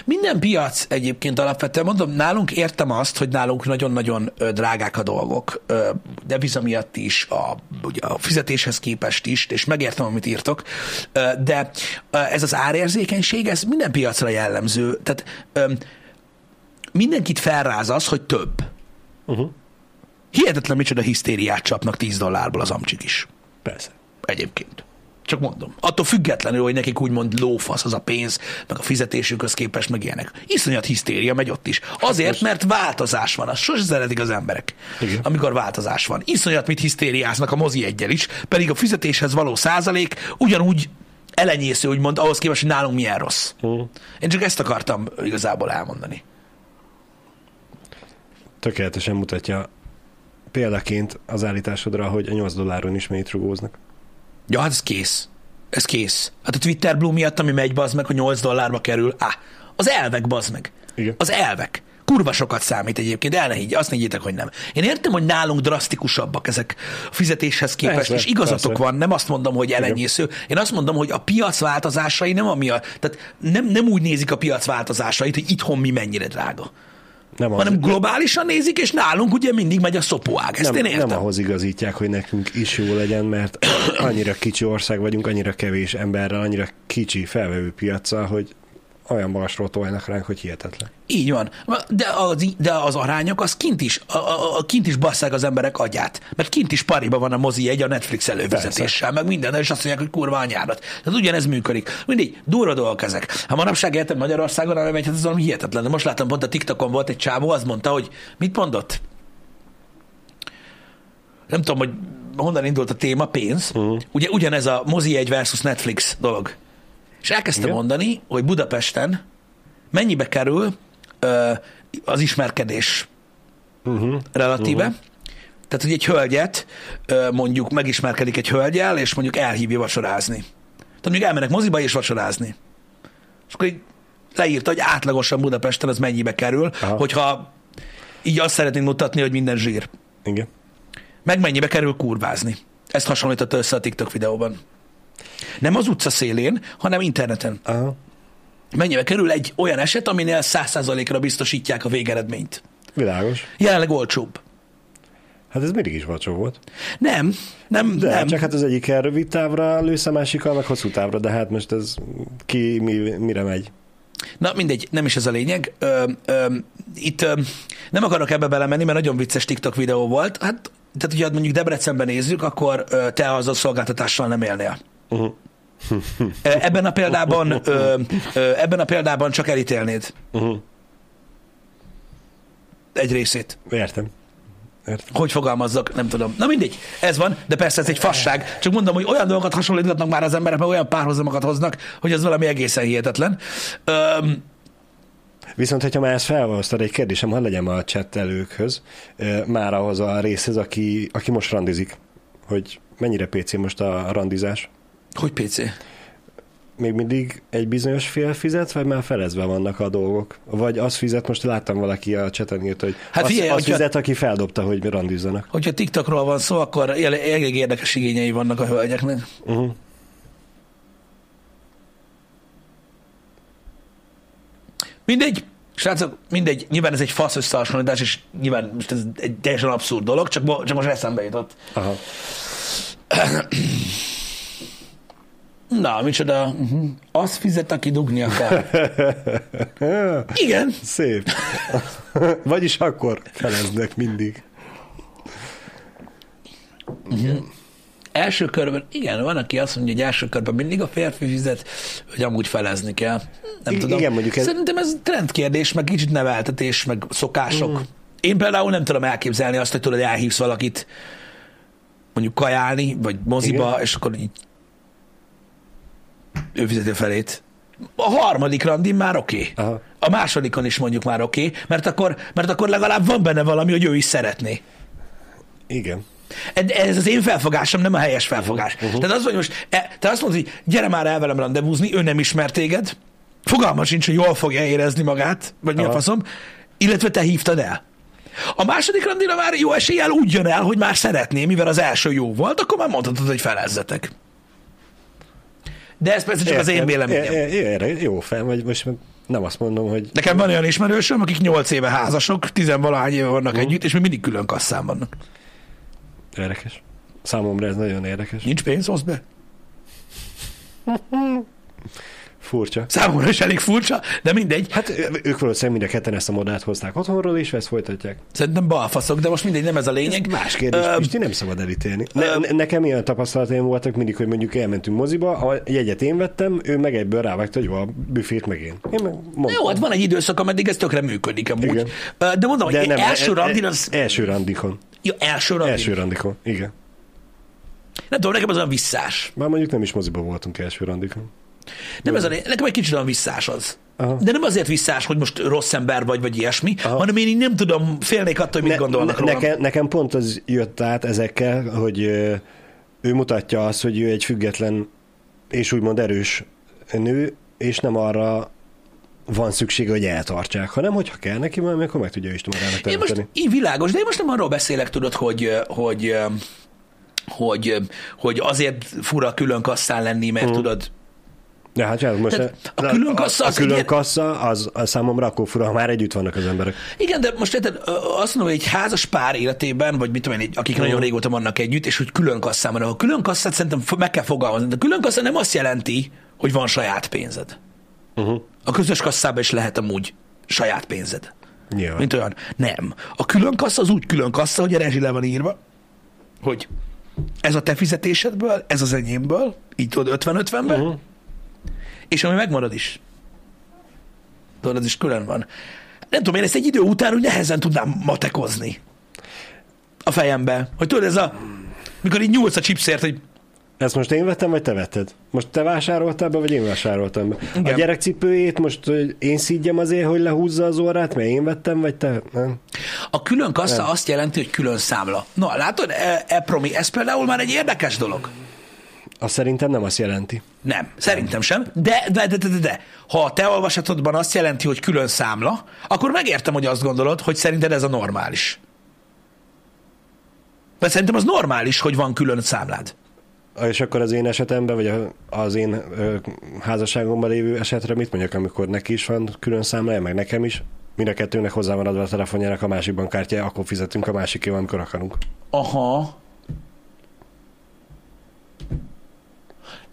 Speaker 1: Minden piac egyébként alapvetően, mondom, nálunk értem azt, hogy nálunk nagyon-nagyon drágák a dolgok, de viza miatt is, a, ugye a fizetéshez képest is, és megértem, amit írtok, de ez az árérzékenység, ez minden piacra jellemző. Tehát mindenkit felráz az, hogy több. Uh-huh. Hihetetlen micsoda hisztériát csapnak 10 dollárból az amcsik is.
Speaker 2: Persze.
Speaker 1: Egyébként. Csak mondom. Attól függetlenül, hogy nekik úgymond lófasz az a pénz, meg a fizetésükhöz képest, meg ilyenek. Iszonyat hisztéria megy ott is. Azért, mert változás van. Azt sose szeretik az emberek, Igen. amikor változás van. Iszonyat mit hisztériáznak a mozi egyel is, pedig a fizetéshez való százalék ugyanúgy elenyésző, úgymond, ahhoz képest, hogy nálunk milyen rossz. Uh. Én csak ezt akartam igazából elmondani.
Speaker 2: Tökéletesen mutatja példaként az állításodra, hogy a 8 dolláron is mennyit rugóznak.
Speaker 1: Ja, hát ez kész. Ez kész. Hát a Twitter Blue miatt, ami megy, bazd meg, hogy 8 dollárba kerül. Á, az elvek, bazd meg.
Speaker 2: Igen.
Speaker 1: Az elvek. Kurva sokat számít egyébként, el ne higgy, azt ne higgyétek, hogy nem. Én értem, hogy nálunk drasztikusabbak ezek a fizetéshez képest, persze, és igazatok persze. van, nem azt mondom, hogy elenyésző. Én azt mondom, hogy a piac változásai nem ami a, tehát nem, nem úgy nézik a piac változásait, hogy itthon mi mennyire drága. Nem az, hanem globálisan nézik, és nálunk ugye mindig megy a szopóág. Ezt
Speaker 2: nem,
Speaker 1: én értem.
Speaker 2: Nem ahhoz igazítják, hogy nekünk is jó legyen, mert annyira kicsi ország vagyunk, annyira kevés emberrel, annyira kicsi felvevő piacsal, hogy olyan magasról toljanak ránk, hogy hihetetlen.
Speaker 1: Így van. De az, de az arányok, az kint is, a, a, a kint is basszák az emberek agyát. Mert kint is pariba van a mozi egy a Netflix előfizetéssel, meg minden, és azt mondják, hogy kurva anyárat. Tehát ugyanez működik. Mindig, durva dolgok ezek. Ha manapság érted Magyarországon, arra megy, hát ez valami hihetetlen. De most látom, pont a TikTokon volt egy csávó, az mondta, hogy mit mondott? Nem tudom, hogy honnan indult a téma, pénz. Uh-huh. Ugye ugyanez a mozi egy versus Netflix dolog. És elkezdte Igen. mondani, hogy Budapesten mennyibe kerül ö, az ismerkedés uh-huh. relatíve. Uh-huh. Tehát, hogy egy hölgyet ö, mondjuk megismerkedik egy hölgyel, és mondjuk elhívja vacsorázni. Tehát mondjuk elmennek moziba és vacsorázni. És akkor így leírta, hogy átlagosan Budapesten az mennyibe kerül, Aha. hogyha így azt szeretnénk mutatni, hogy minden zsír.
Speaker 2: Igen.
Speaker 1: Meg mennyibe kerül kurvázni. Ezt hasonlította össze a TikTok videóban. Nem az utca szélén, hanem interneten. Aha. Mennyibe kerül egy olyan eset, aminél száz százalékra biztosítják a végeredményt?
Speaker 2: Világos.
Speaker 1: Jelenleg olcsóbb.
Speaker 2: Hát ez mindig is vacsó volt.
Speaker 1: Nem, nem,
Speaker 2: de,
Speaker 1: nem.
Speaker 2: Csak hát az egyik rövid távra lősz, a másikkal meg hosszú távra, de hát most ez ki mi, mire megy?
Speaker 1: Na mindegy, nem is ez a lényeg. Ö, ö, itt ö, nem akarok ebbe belemenni, mert nagyon vicces TikTok videó volt. Hát, tehát, hogyha mondjuk Debrecenben nézzük, akkor ö, te az a szolgáltatással nem élnél. Uh-huh. Ebben a példában, ö, ö, ebben a példában csak elítélnéd. Uh-huh. Egy részét.
Speaker 2: Értem.
Speaker 1: Értem. Hogy fogalmazzak, nem tudom. Na mindegy, ez van, de persze ez egy fasság. Csak mondom, hogy olyan dolgokat hasonlítgatnak már az emberek, mert olyan párhuzamokat hoznak, hogy ez valami egészen hihetetlen. Öm,
Speaker 2: Viszont, hogyha már ezt felhoztad, egy kérdésem, hadd legyen a csettelőkhöz, már ahhoz a részhez, aki, aki most randizik, hogy mennyire PC most a randizás?
Speaker 1: Hogy PC?
Speaker 2: Még mindig egy bizonyos fél fizet, vagy már felezve vannak a dolgok? Vagy az fizet, most láttam valaki a cseten írt, hogy hát az, figyelj, az hogyha, fizet, aki feldobta, hogy randizzanak.
Speaker 1: Hogyha TikTokról van szó, akkor elég érdekes igényei vannak a hölgyeknek. Uh-huh. Mindegy, srácok, mindegy, nyilván ez egy fasz összehasonlítás, és nyilván most ez egy teljesen abszurd dolog, csak, csak most eszembe jutott. Aha. [clears throat] Na, micsoda. Uh-huh. Az fizet, aki dugni akar. [laughs] Igen.
Speaker 2: Szép. [laughs] Vagyis akkor feleznek mindig.
Speaker 1: Uh-huh. Első körben, igen, van, aki azt mondja, hogy első körben mindig a férfi fizet, hogy amúgy felezni kell. Nem I- tudom. Igen, mondjuk ez... Szerintem ez trendkérdés, meg kicsit neveltetés, meg szokások. Uh-huh. Én például nem tudom elképzelni azt, hogy tudod, elhívsz valakit mondjuk kajálni, vagy moziba, igen. és akkor így ő fizeti a felét. A harmadik randin már oké. Okay. A másodikon is mondjuk már oké, okay, mert, akkor, mert akkor legalább van benne valami, hogy ő is szeretné.
Speaker 2: Igen.
Speaker 1: Ez az én felfogásom, nem a helyes felfogás. Uh-huh. Tehát az, hogy most, e, te azt mondod, hogy gyere már el velem randevúzni, ő nem ismer téged, fogalma sincs, hogy jól fogja érezni magát, vagy mi Aha. a faszom, illetve te hívtad el. A második randira már jó eséllyel úgy jön el, hogy már szeretné, mivel az első jó volt, akkor már mondhatod, hogy felezzetek. De ez persze csak Értem. az én véleményem.
Speaker 2: É, jó fel, vagy most nem azt mondom, hogy...
Speaker 1: Nekem van olyan ismerősöm, akik 8 éve házasok, tizenvalahány éve vannak uh. együtt, és mi mindig külön kasszán vannak.
Speaker 2: Érdekes. Számomra ez nagyon érdekes.
Speaker 1: Nincs pénz, hozd be. [laughs]
Speaker 2: Furcsa.
Speaker 1: Számomra is elég furcsa, de mindegy.
Speaker 2: Hát ők valószínűleg mind a ketten ezt a modát hozták otthonról, és ezt folytatják.
Speaker 1: Szerintem balfaszok, de most mindegy, nem ez a lényeg. Ez
Speaker 2: más kérdés, uh, Pisti, nem szabad elítélni. Ne, uh, nekem ilyen tapasztalataim voltak mindig, hogy mondjuk elmentünk moziba, a jegyet én vettem, ő meg egyből rávágta, hogy van büfét meg én. én meg
Speaker 1: Jó, hát van egy időszak, ameddig ez tökre működik amúgy. Igen. De mondom, de hogy nem, első e- e- randin az...
Speaker 2: Első randikon.
Speaker 1: Ja, első randikon.
Speaker 2: Első randikon, igen.
Speaker 1: Nem tudom, nekem az olyan visszás.
Speaker 2: Már mondjuk nem is moziba voltunk első randikon.
Speaker 1: Nem ez a, nekem egy kicsit olyan visszás az. Aha. De nem azért visszás, hogy most rossz ember vagy, vagy ilyesmi, Aha. hanem én így nem tudom, félnék attól, hogy mit ne, gondolnak
Speaker 2: ne, nekem, nekem pont az jött át ezekkel, hogy ő mutatja azt, hogy ő egy független és úgymond erős nő, és nem arra van szüksége, hogy eltartsák, hanem hogyha kell neki valami, akkor meg tudja is magának
Speaker 1: teremteni. Én most így világos, de én most nem arról beszélek, tudod, hogy, hogy, hogy, hogy azért fura külön kasszán lenni, mert hmm. tudod,
Speaker 2: de hát csinálod, most
Speaker 1: a, a külön kassa,
Speaker 2: a, a külön kassa az, az számomra akkor fura, ha már együtt vannak az emberek.
Speaker 1: Igen, de most érted, azt mondom, hogy egy házas pár életében, vagy mit tudom én, akik uh nagyon régóta vannak együtt, és hogy külön kasszán van. A külön kasszát szerintem meg kell fogalmazni. De a külön kassa nem azt jelenti, hogy van saját pénzed. Uh-huh. A közös kasszában is lehet amúgy saját pénzed.
Speaker 2: Nyilván.
Speaker 1: Mint olyan. Nem. A külön kassa az úgy külön kassa, hogy a rezsi le van írva, hogy ez a te fizetésedből, ez az enyémből, így tudod 50-50-be, uh-huh. És ami megmarad is. Tudod, ez is külön van. Nem tudom, én ezt egy idő után úgy nehezen tudnám matekozni a fejembe. Hogy tudod, ez a, mikor így nyúlsz a chipsért, hogy
Speaker 2: ezt most én vettem, vagy te vetted? Most te vásároltál be, vagy én vásároltam be? Igen. A gyerekcipőjét most hogy én szígyem azért, hogy lehúzza az órát, mert én vettem, vagy te? Nem?
Speaker 1: A külön kassa nem. azt jelenti, hogy külön számla. Na, látod, e, e promi, ez például már egy érdekes dolog.
Speaker 2: Azt szerintem nem azt jelenti.
Speaker 1: Nem, szerintem sem. De, de, de, de, de, ha a te olvasatodban azt jelenti, hogy külön számla, akkor megértem, hogy azt gondolod, hogy szerinted ez a normális. Mert szerintem az normális, hogy van külön számlád.
Speaker 2: És akkor az én esetemben, vagy az én házasságomban lévő esetre mit mondjak, amikor neki is van külön számlája, meg nekem is? Mind a kettőnek hozzá van adva a telefonjának a másik bankkártya, akkor fizetünk a másikéval, amikor akarunk.
Speaker 1: Aha.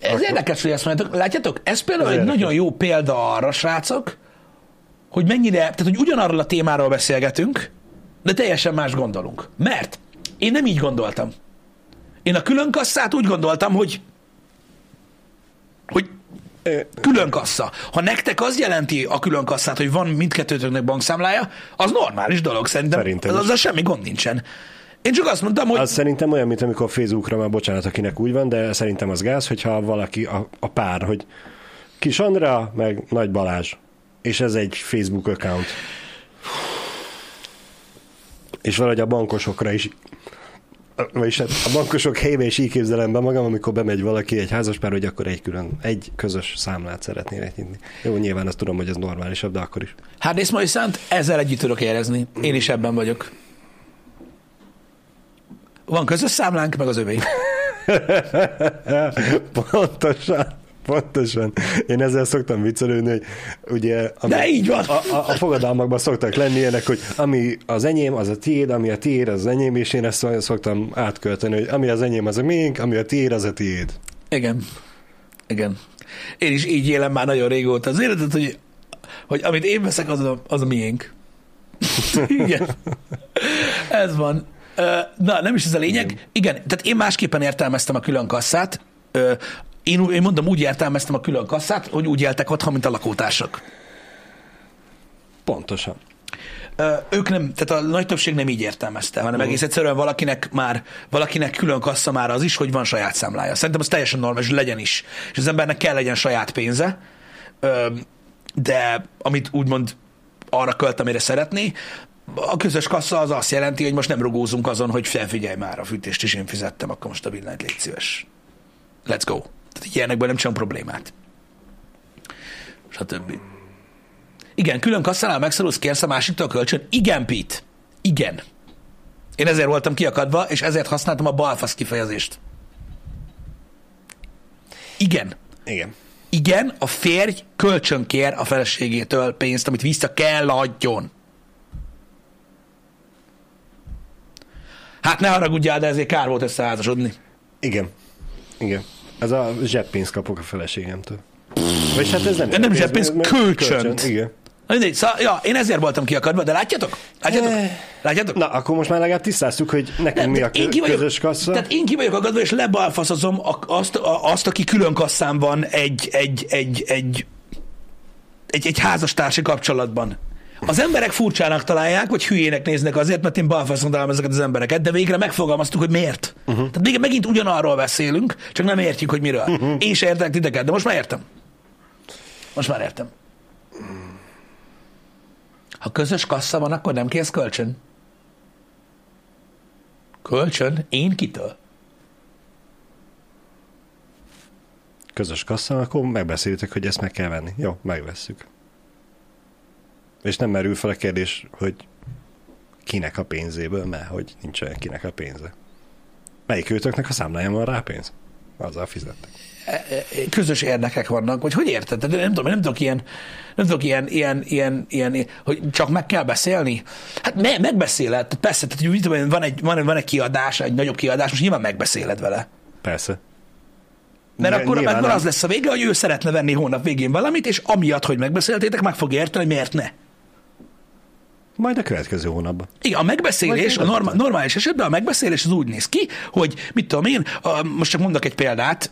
Speaker 1: Ez akkor... érdekes, hogy ezt mondjátok. Látjátok, ez például ez egy érdekes. nagyon jó példa arra, srácok, hogy mennyire, tehát hogy ugyanarról a témáról beszélgetünk, de teljesen más gondolunk. Mert én nem így gondoltam. Én a külön kasszát úgy gondoltam, hogy hogy külön kassa. Ha nektek az jelenti a külön kasszát, hogy van mindkettőtöknek bankszámlája, az normális dolog szerintem. Szerintem az, az semmi gond nincsen. Én csak azt mondtam, hogy...
Speaker 2: Az szerintem olyan, mint amikor Facebookra már bocsánat, akinek úgy van, de szerintem az gáz, hogyha valaki, a, a pár, hogy Kis Andrea, meg Nagy Balázs, és ez egy Facebook account. És valahogy a bankosokra is vagyis hát a bankosok helyében is így képzelem be magam, amikor bemegy valaki egy házaspár, hogy akkor egy külön, egy közös számlát szeretnének nyitni. Jó, nyilván azt tudom, hogy ez normálisabb, de akkor is.
Speaker 1: Hát nézd majd szent, ezzel együtt tudok érezni. Én is ebben vagyok. Van közös számlánk, meg az övé. [laughs]
Speaker 2: Pontosan. Pontosan. Én ezzel szoktam viccelődni, hogy ugye...
Speaker 1: Ami De így van!
Speaker 2: A, a, a fogadalmakban szoktak lenni ilyenek, hogy ami az enyém, az a tiéd, ami a tiéd, az az enyém, és én ezt szoktam átkölteni, hogy ami az enyém, az a miénk, ami a tiéd, az a tiéd.
Speaker 1: Igen. Igen. Én is így élem már nagyon régóta az életet, hogy, hogy amit én veszek, az a, az a miénk. [laughs] Igen. Ez van. Na, nem is ez a lényeg. Igen, tehát én másképpen értelmeztem a külön kasszát én, én mondom, úgy értelmeztem a külön kasszát, hogy úgy éltek otthon, mint a lakótársak.
Speaker 2: Pontosan.
Speaker 1: Ők nem, tehát a nagy többség nem így értelmezte, hanem uh-huh. egész egyszerűen valakinek már, valakinek külön kassa már az is, hogy van saját számlája. Szerintem az teljesen normális, legyen is. És az embernek kell legyen saját pénze, de amit úgymond arra költ, amire szeretné, a közös kassa az azt jelenti, hogy most nem rugózunk azon, hogy felfigyelj már, a fűtést is én fizettem, akkor most a villanyt légy szíves. Let's go. Tehát ilyenekből nem csinálunk problémát. Stb. Igen, külön kasszánál megszorulsz, kérsz a másiktól a kölcsön? Igen, Pete. Igen. Én ezért voltam kiakadva, és ezért használtam a balfasz kifejezést. Igen.
Speaker 2: Igen.
Speaker 1: Igen, a férj kölcsön kér a feleségétől pénzt, amit vissza kell adjon. Hát ne haragudjál, de ezért kár volt összeházasodni.
Speaker 2: Igen. Igen. Ez a zseppénzt kapok a feleségemtől. Vagy hát ez nem,
Speaker 1: nem zseppénz, kölcsönt. kölcsön.
Speaker 2: Igen.
Speaker 1: Mindegy, szóval, ja, én ezért voltam kiakadva, de látjátok? Látjátok? Eh. Látjátok?
Speaker 2: Na, akkor most már legalább tisztáztuk, hogy nekünk mi a kö- ki vagyok, közös kassa.
Speaker 1: Tehát én ki vagyok akadva, és lebalfaszozom azt, azt, aki külön kasszán van egy, egy, egy, egy, egy, egy házastársi kapcsolatban. Az emberek furcsának találják, vagy hülyének néznek azért, mert én balfaszon találom ezeket az embereket, de végre megfogalmaztuk, hogy miért. Uh-huh. Tehát még megint ugyanarról beszélünk, csak nem értjük, hogy miről. Uh-huh. Én se értek titeket, de most már értem. Most már értem. Ha közös kassa van, akkor nem kérsz kölcsön. Kölcsön? Én kitől?
Speaker 2: Közös kassa, akkor megbeszéltek, hogy ezt meg kell venni. Jó, megvesszük. És nem merül fel a kérdés, hogy kinek a pénzéből, mert hogy nincs olyan kinek a pénze. Melyik őtöknek a számláján van rá pénz? Azzal fizettek.
Speaker 1: E, e, közös érdekek vannak, hogy hogy érted? Tehát nem tudom, nem tudok ilyen, nem tudok ilyen, ilyen, ilyen, ilyen, hogy csak meg kell beszélni. Hát me, megbeszéled, persze, tehát hogy tudom, van egy, van, van egy kiadás, egy nagyobb kiadás, most nyilván megbeszéled vele.
Speaker 2: Persze.
Speaker 1: Mert akkor, akkor az lesz a vége, hogy ő szeretne venni hónap végén valamit, és amiatt, hogy megbeszéltétek, meg fog érteni, hogy miért ne.
Speaker 2: Majd a következő hónapban.
Speaker 1: Igen, a megbeszélés, a norma, normális esetben a megbeszélés az úgy néz ki, hogy mit tudom én, a, most csak mondok egy példát,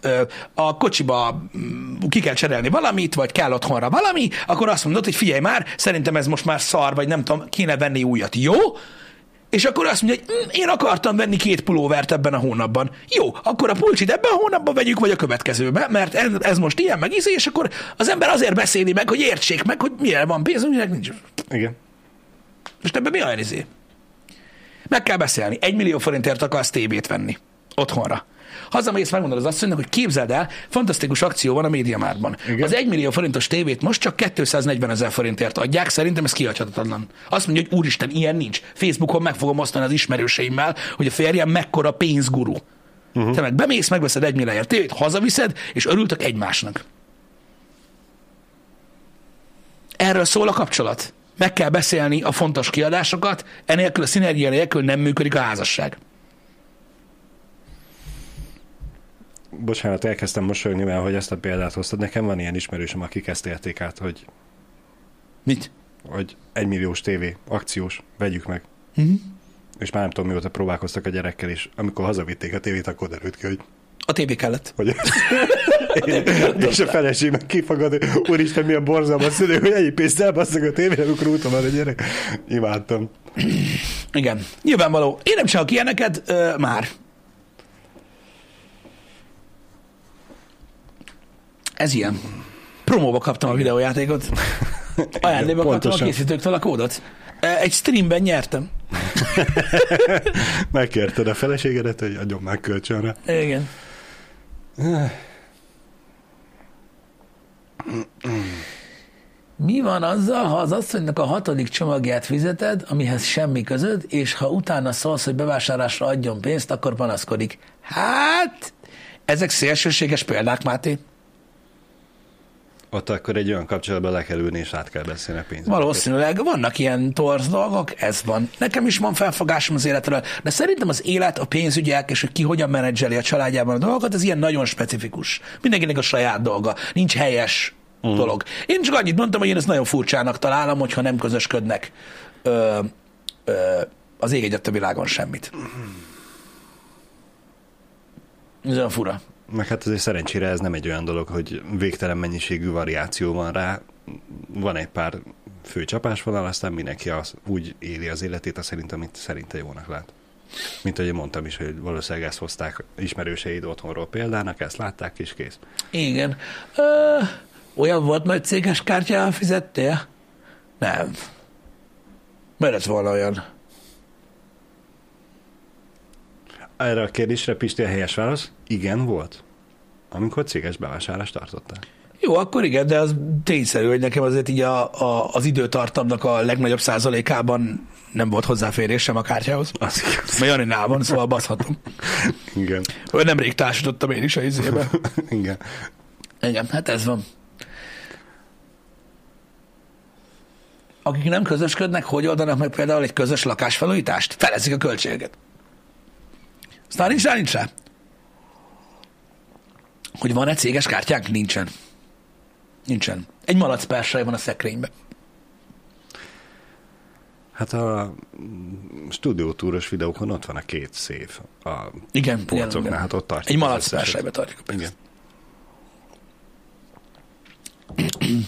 Speaker 1: a kocsiba mm, ki kell cserélni valamit, vagy kell otthonra valami, akkor azt mondod, hogy figyelj már, szerintem ez most már szar, vagy nem tudom, kéne venni újat. Jó? És akkor azt mondja, hogy mm, én akartam venni két pulóvert ebben a hónapban. Jó, akkor a pulcsit ebben a hónapban vegyük, vagy a következőben, mert ez, ez most ilyen meg izé, és akkor az ember azért beszéli meg, hogy értsék meg, hogy mire van pénz, mire nincs.
Speaker 2: Igen.
Speaker 1: Most ebben mi a izé? Meg kell beszélni. Egy millió forintért akarsz tévét venni. Otthonra. Hazamész, megmondod az asszonynak, hogy képzeld el, fantasztikus akció van a médiamárban. Az 1 millió forintos tévét most csak 240 ezer forintért adják, szerintem ez kiadhatatlan. Azt mondja, hogy úristen, ilyen nincs. Facebookon meg fogom osztani az ismerőseimmel, hogy a férjem mekkora pénzguru. Uh-huh. Te meg bemész, megveszed egy milliárd tévét, hazaviszed, és örültök egymásnak. Erről szól a kapcsolat meg kell beszélni a fontos kiadásokat, enélkül a szinergia nélkül nem működik a házasság.
Speaker 2: Bocsánat, elkezdtem mosolyogni, mert hogy ezt a példát hoztad. Nekem van ilyen ismerősöm, aki kezdte érték át, hogy...
Speaker 1: Mit?
Speaker 2: Hogy egy milliós tévé, akciós, vegyük meg. Uh-huh. És már nem tudom, mióta próbálkoztak a gyerekkel, és amikor hazavitték a tévét, akkor derült ki, hogy
Speaker 1: a tévé kellett. Hogy [laughs]
Speaker 2: és a feleség meg kifagad, úristen, milyen borzalmas szülő, hogy ennyi pénzt elbasszak a tévére, amikor úton van a gyerek. Imádtam.
Speaker 1: Igen, nyilvánvaló. Én nem csak ilyeneket, ö, már. Ez ilyen. Promóba kaptam a videójátékot. [laughs] Ajándékba kaptam a készítőktől a kódot. Egy streamben nyertem. [laughs]
Speaker 2: Megkérted a feleségedet, hogy adjon már kölcsönre.
Speaker 1: Igen. Mi van azzal, ha az asszonynak a hatodik csomagját fizeted, amihez semmi közöd, és ha utána szólsz, hogy bevásárlásra adjon pénzt, akkor panaszkodik. Hát, ezek szélsőséges példák, Máté
Speaker 2: ott akkor egy olyan kapcsolatban le kell ülni, és át kell beszélni a pénzt.
Speaker 1: Valószínűleg vannak ilyen torz dolgok, ez van. Nekem is van felfogásom az életről, de szerintem az élet, a pénzügyek, és hogy ki hogyan menedzseli a családjában a dolgokat, ez ilyen nagyon specifikus. Mindenkinek a saját dolga. Nincs helyes uh-huh. dolog. Én csak annyit mondtam, hogy én ezt nagyon furcsának találom, hogyha nem közösködnek ö, ö, az ég egyet a világon semmit. Ez olyan fura.
Speaker 2: Meg hát azért szerencsére ez nem egy olyan dolog, hogy végtelen mennyiségű variáció van rá. Van egy pár fő csapásvonal, aztán mindenki az, úgy éli az életét, azt szerint, amit szerinte jónak lát. Mint ahogy mondtam is, hogy valószínűleg ezt hozták ismerőseid otthonról példának, ezt látták, és kész.
Speaker 1: Igen. Ö, olyan volt, hogy céges kártyával fizettél? Nem. Mert volna olyan.
Speaker 2: Erre a kérdésre Pisti a helyes válasz, igen volt. Amikor céges bevásárlást tartottál.
Speaker 1: Jó, akkor igen, de az tényszerű, hogy nekem azért így a, a, az időtartamnak a legnagyobb százalékában nem volt hozzáférésem a kártyához. Az igaz. Mert Janinál van, szóval baszhatom.
Speaker 2: Igen.
Speaker 1: Nemrég társítottam én is a izébe. [laughs]
Speaker 2: igen.
Speaker 1: Igen, hát ez van. Akik nem közösködnek, hogy oldanak meg például egy közös lakásfelújítást? Felezik a költséget. Aztán nincs rá, nincs rá. Hogy van-e céges kártyánk? Nincsen. Nincsen. Egy malac persaj van a szekrényben.
Speaker 2: Hát a stúdiótúros videókon ott van a két szép a
Speaker 1: igen,
Speaker 2: polcoknál, igen. hát ott tartjuk.
Speaker 1: Egy malac persajbe tartjuk a pénzt. Igen.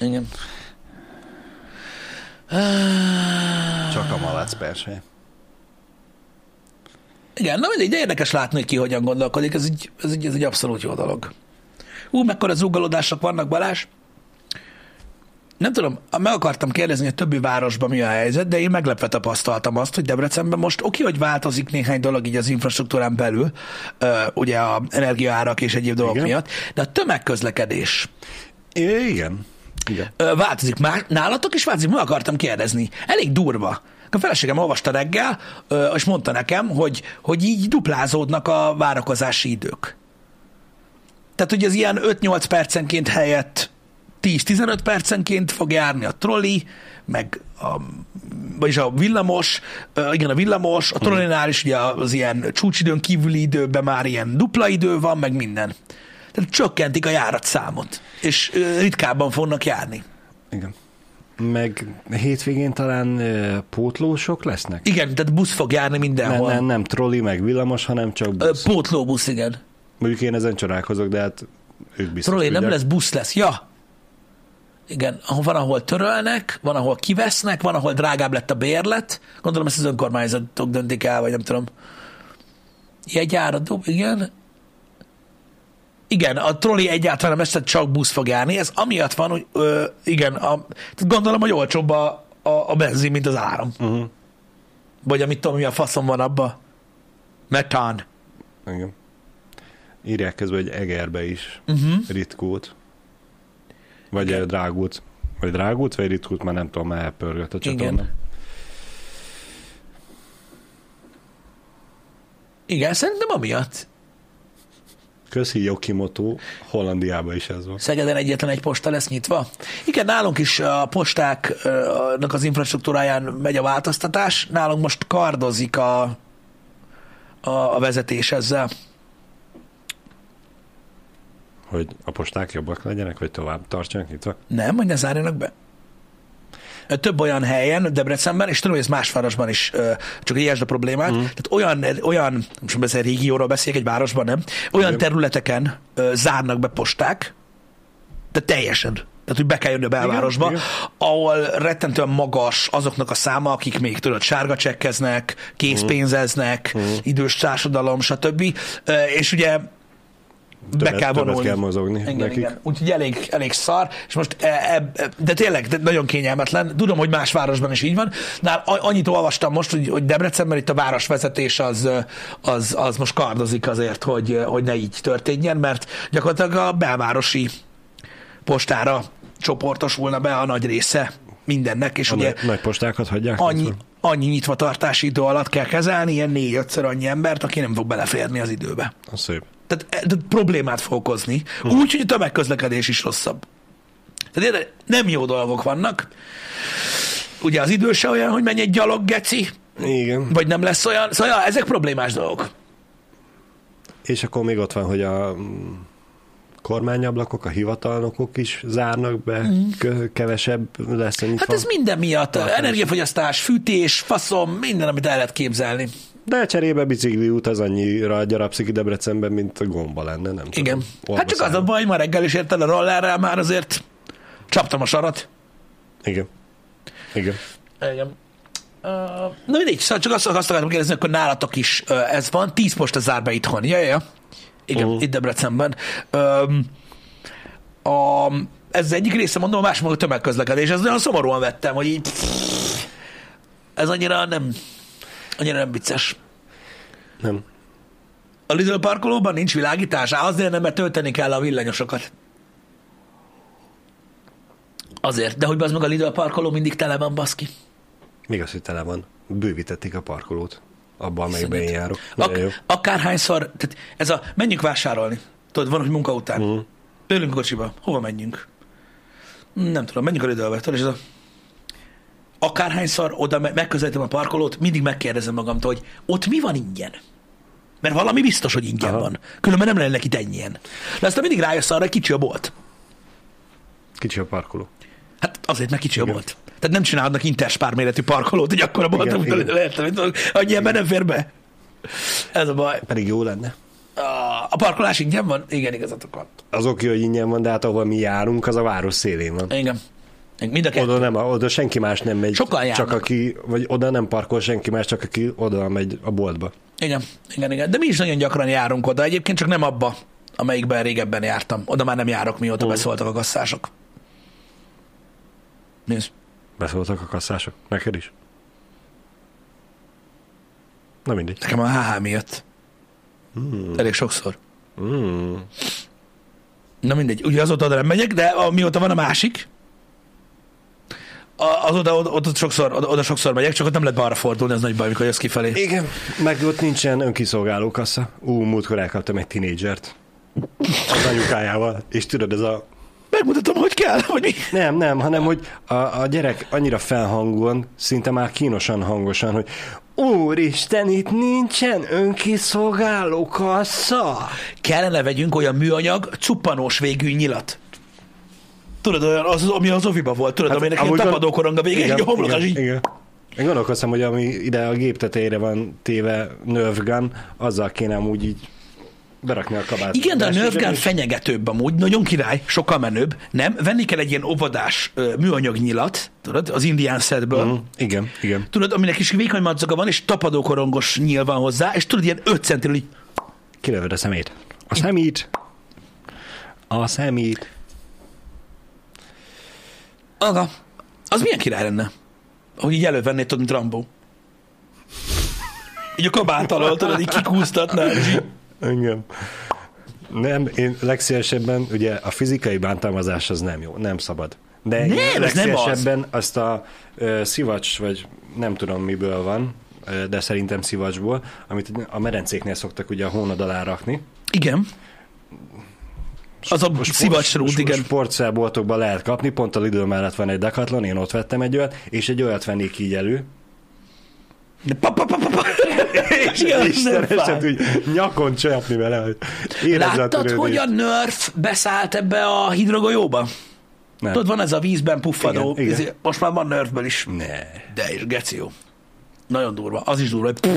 Speaker 1: Igen.
Speaker 2: Csak a malac persze.
Speaker 1: Igen, na mindegy, de érdekes látni, hogy ki hogyan gondolkodik, ez egy, ez egy, ez egy abszolút jó dolog. Ú, mekkora zúgalódások vannak, Balázs? Nem tudom, meg akartam kérdezni, hogy a többi városban mi a helyzet, de én meglepve tapasztaltam azt, hogy Debrecenben most oké, hogy változik néhány dolog így az infrastruktúrán belül, ugye a energiaárak és egyéb dolgok Igen. miatt, de a tömegközlekedés.
Speaker 2: Igen.
Speaker 1: Igen. változik. Már nálatok is változik? Meg akartam kérdezni. Elég durva. A feleségem olvasta reggel, és mondta nekem, hogy, hogy így duplázódnak a várakozási idők. Tehát, hogy az ilyen 5-8 percenként helyett 10-15 percenként fog járni a trolli, meg a, vagyis a villamos, igen, a villamos, a trollinál is ugye az ilyen csúcsidőn kívüli időben már ilyen dupla idő van, meg minden. Tehát csökkentik a járatszámot, és ritkábban fognak járni.
Speaker 2: Igen. Meg hétvégén talán pótlósok lesznek?
Speaker 1: Igen, tehát busz fog járni mindenhol.
Speaker 2: Nem, nem, nem trolli, meg villamos, hanem csak busz.
Speaker 1: Uh, pótlóbusz, igen.
Speaker 2: Mondjuk én ezen csodálkozok, de hát ők biztos
Speaker 1: Trolli nem lesz, busz lesz. Ja, igen, van, ahol törölnek, van, ahol kivesznek, van, ahol drágább lett a bérlet. Gondolom ezt az önkormányzatok döntik el, vagy nem tudom. Jegyára igen. Igen, a troli egyáltalán nem ezt csak busz fog járni. Ez amiatt van, hogy ö, igen, a, gondolom, hogy olcsóbb a, a, a benzin, mint az áram. Uh-huh. Vagy amit tudom, mi a faszom van abba. Metán.
Speaker 2: Igen. Írják közben, hogy Egerbe is uh-huh. ritkult. Vagy Igen. drágult. Vagy drágult, vagy ritkult, már nem tudom, már pörgött a csatorna. Igen.
Speaker 1: Igen, szerintem amiatt.
Speaker 2: Köszi Jokimoto, Hollandiában is ez van.
Speaker 1: Szegeden egyetlen egy posta lesz nyitva. Igen, nálunk is a postáknak az infrastruktúráján megy a változtatás. Nálunk most kardozik a, a, a vezetés ezzel
Speaker 2: hogy a posták jobbak legyenek, vagy tovább tartsanak nyitva?
Speaker 1: Nem, hogy ne zárjanak be. Több olyan helyen, Debrecenben, és tudom, hogy ez más városban is csak egy a problémát, mm. tehát olyan, olyan, most beszél régióról beszélek, egy városban nem, olyan Igen. területeken zárnak be posták, de teljesen. Tehát, hogy be kell jönni a belvárosba, igen, ahol rettentően magas azoknak a száma, akik még tudod, sárga csekkeznek, készpénzeznek, mm. idős társadalom, stb. És ugye
Speaker 2: Többet, be kell vonulni. kell mozogni
Speaker 1: igen, nekik. Igen. Úgyhogy elég, elég szar, és most e, e, e, de tényleg de nagyon kényelmetlen. Tudom, hogy más városban is így van. Nál annyit olvastam most, hogy, hogy Debrecenben itt a városvezetés az, az, az most kardozik azért, hogy, hogy ne így történjen, mert gyakorlatilag a belvárosi postára csoportosulna be a nagy része mindennek, és a ugye
Speaker 2: nagy postákat hagyják.
Speaker 1: Annyi, annyi nyitvatartási idő alatt kell kezelni, ilyen négy-ötször annyi embert, aki nem fog beleférni az időbe.
Speaker 2: A szép.
Speaker 1: Tehát, tehát problémát fog okozni. Hm. Úgy, hogy a tömegközlekedés is rosszabb. Tehát nem jó dolgok vannak. Ugye az idő se olyan, hogy menj egy gyalog, geci.
Speaker 2: Igen.
Speaker 1: Vagy nem lesz olyan. Szóval ja, ezek problémás dolgok.
Speaker 2: És akkor még ott van, hogy a kormányablakok, a hivatalnokok is zárnak be, mm. kevesebb lesz.
Speaker 1: Hát ez minden miatt. Energiafogyasztás, fűtés, faszom, minden, amit el lehet képzelni.
Speaker 2: De cserébe bicikli út az annyira gyarapszik Debrecenben, mint a gomba lenne, nem
Speaker 1: Igen. Tudom. Hát csak az a baj, ma reggel is érted a rollerrel, már azért csaptam a sarat.
Speaker 2: Igen. Igen.
Speaker 1: Igen. Uh, na mindegy, szóval csak azt, azt akartam kérdezni, akkor nálatok is uh, ez van. Tíz posta zár be itthon. Ja, ja. Igen, uh-huh. itt Debrecenben. Um, a, ez az egyik része, mondom, a másik maga tömegközlekedés. Ez nagyon szomorúan vettem, hogy így ez annyira nem annyira nem vicces.
Speaker 2: Nem.
Speaker 1: A Lidl parkolóban nincs világítás? Azért nem, mert tölteni kell a villanyosokat. Azért, de hogy az meg a Lidl parkoló mindig tele van, baszki.
Speaker 2: Még az, hogy tele van. Bővítették a parkolót. Abban, amelyikben én járok.
Speaker 1: Ak- akárhányszor, tehát ez a menjünk vásárolni. Tudod, van, hogy munka után. Uh-huh. Ülünk kocsiba. Hova menjünk? Nem tudom, menjünk a. Tudod, és ez a akárhányszor oda megközelítem a parkolót, mindig megkérdezem magamtól, hogy ott mi van ingyen? Mert valami biztos, hogy ingyen Aha. van. Különben nem lenne itt ennyien. De aztán mindig rájössz arra, hogy kicsi a bolt.
Speaker 2: Kicsi a parkoló.
Speaker 1: Hát azért, mert kicsi Igen. a bolt. Tehát nem csinálnak interspár méretű parkolót, hogy akkor a bolt, annyi ember nem fér be. Ez a baj.
Speaker 2: Pedig jó lenne.
Speaker 1: A parkolás ingyen van? Igen, igazatok van.
Speaker 2: Az oké, hogy ingyen van, de hát ahol mi járunk, az a város szélén van.
Speaker 1: Igen. Mind a
Speaker 2: oda, nem, oda senki más nem megy. Sokan járnak. Csak aki, vagy oda nem parkol senki más, csak aki oda megy a boltba.
Speaker 1: Igen, igen, igen. De mi is nagyon gyakran járunk oda. Egyébként csak nem abba, amelyikben régebben jártam. Oda már nem járok, mióta uh. beszóltak a kasszások. Nézd.
Speaker 2: Beszóltak a kasszások? Neked is? Na mindegy.
Speaker 1: Nekem a HH miatt. Mm. Elég sokszor.
Speaker 2: Mm.
Speaker 1: Na mindegy. Ugye azóta oda nem megyek, de mióta van a másik, az oda, oda, oda, sokszor, oda, oda sokszor megyek, csak ott nem lehet balra fordulni, ez nagy baj, amikor jössz kifelé.
Speaker 2: Igen, meg ott nincsen önkiszolgáló kassa. Ú, múltkor elkaptam egy tinédzsert az anyukájával, és tudod, ez a
Speaker 1: megmutatom, hogy kell, vagy mi?
Speaker 2: Nem, nem, hanem, hogy a, a gyerek annyira felhangon, szinte már kínosan hangosan, hogy Úristen, itt nincsen önkiszolgáló kassa.
Speaker 1: Kellene vegyünk olyan műanyag, cuppanós végű nyilat. Tudod, olyan, az, ami az oviba volt, tudod, hát, aminek ilyen tapadókorong a vége, igen, így a homlok, igen, így... Igen.
Speaker 2: Én gondolkoztam, hogy ami ide a gép tetejére van téve Nerf gun, azzal kéne úgy így berakni a kabát.
Speaker 1: Igen, de a Nerf gun fenyegetőbb amúgy, nagyon király, sokkal menőbb. Nem? Venni kell egy ilyen óvodás műanyag nyilat, tudod, az Indian setből. Uh-huh.
Speaker 2: Igen, igen.
Speaker 1: Tudod, aminek is vékony madzaga van, és tapadókorongos nyíl van hozzá, és tudod, ilyen 5 centiről így...
Speaker 2: Kilövöd a szemét. A szemét. A szemét.
Speaker 1: Aga. Az milyen király lenne? Hogy így elővennéd, tudod, mint Rambo. Így a kabát alól, tudod, így kikúztatnád.
Speaker 2: Engem. Nem, én legszívesebben, ugye a fizikai bántalmazás az nem jó, nem szabad. De
Speaker 1: nem, én legszívesebben
Speaker 2: az. azt a uh, szivacs, vagy nem tudom miből van, uh, de szerintem szivacsból, amit a medencéknél szoktak ugye a hónad alá rakni.
Speaker 1: Igen. Az a szivacsrút, igen.
Speaker 2: Sportszerboltokban lehet kapni, pont a Lidl mellett van egy Decathlon, én ott vettem egy olyat, és egy olyat vennék így elő,
Speaker 1: de pa, pa, pa, pa, pa. [laughs]
Speaker 2: és Isteneset úgy nyakon csapni vele, hogy
Speaker 1: Láttad, hogy a Nerf beszállt ebbe a hidrogolyóba? Nem. Tudod, van ez a vízben puffadó. Igen, igen. Most már van Nerfből is.
Speaker 2: Ne.
Speaker 1: De is geció. Nagyon durva. Az is durva, hogy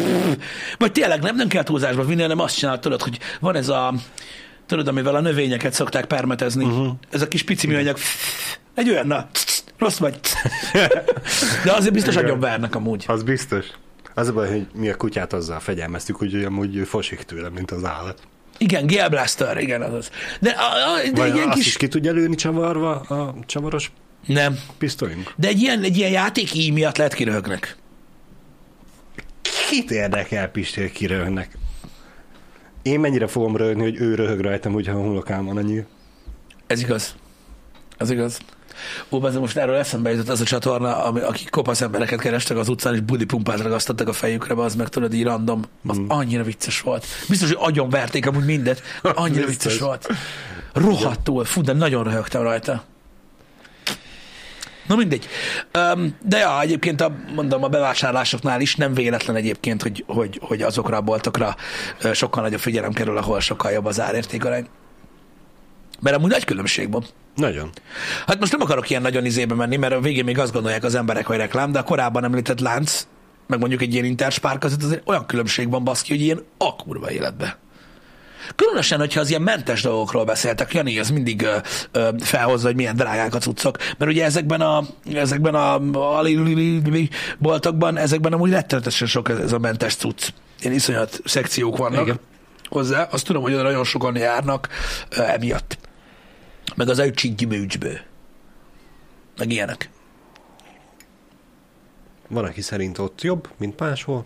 Speaker 1: Vagy tényleg nem, nem kell túlzásba vinni, hanem azt csinálod, tudod, hogy van ez a tudod, amivel a növényeket szokták permetezni. Uh-huh. Ez a kis pici műanyag. Egy olyan, na, rossz vagy. De azért biztos agyon vernek amúgy.
Speaker 2: Az biztos. Az a baj, hogy mi a kutyát azzal fegyelmeztük, hogy amúgy fosik tőle, mint az állat.
Speaker 1: Igen, Gale Blaster, igen, az. De, a, a, de
Speaker 2: egy ilyen kis... is ki tudja lőni csavarva a csavaros
Speaker 1: nem.
Speaker 2: pisztolyunk?
Speaker 1: De egy ilyen, egy ilyen játék így miatt lehet kiröhögnek.
Speaker 2: Kit érdekel, Pisti, kiröhögnek? Én mennyire fogom röhögni, hogy ő röhög rajtam, hogyha a homlokám van annyi.
Speaker 1: Ez igaz. Ez igaz. Ó, ez most erről eszembe jutott az a csatorna, ami, akik kopasz embereket kerestek az utcán, és budi pumpát ragasztottak a fejükre, az meg tudod, így random. Az mm. annyira vicces volt. Biztos, hogy agyon verték amúgy mindet. Annyira vicces volt. Rohadtul. Fú, de nagyon röhögtem rajta. Na mindegy. De ja, egyébként a, mondom, a bevásárlásoknál is nem véletlen egyébként, hogy, hogy, hogy azokra a boltokra sokkal nagyobb figyelem kerül, ahol sokkal jobb az árértékarány. Mert amúgy nagy különbség van.
Speaker 2: Nagyon.
Speaker 1: Hát most nem akarok ilyen nagyon izébe menni, mert a végén még azt gondolják az emberek, hogy reklám, de a korábban említett lánc, meg mondjuk egy ilyen interspár között azért olyan különbség van baszki, hogy ilyen akurva életbe. Különösen, hogyha az ilyen mentes dolgokról beszéltek, Jani, az mindig ö, ö, felhozza, hogy milyen drágák a cuccok. Mert ugye ezekben a, ezekben a, a boltokban, ezekben amúgy rettenetesen sok ez a mentes cucc. Ilyen iszonyat szekciók vannak Igen. hozzá. Azt tudom, hogy nagyon sokan járnak ö, emiatt meg az öcsik gyümölcsből. Meg ilyenek.
Speaker 2: Van, aki szerint ott jobb, mint máshol.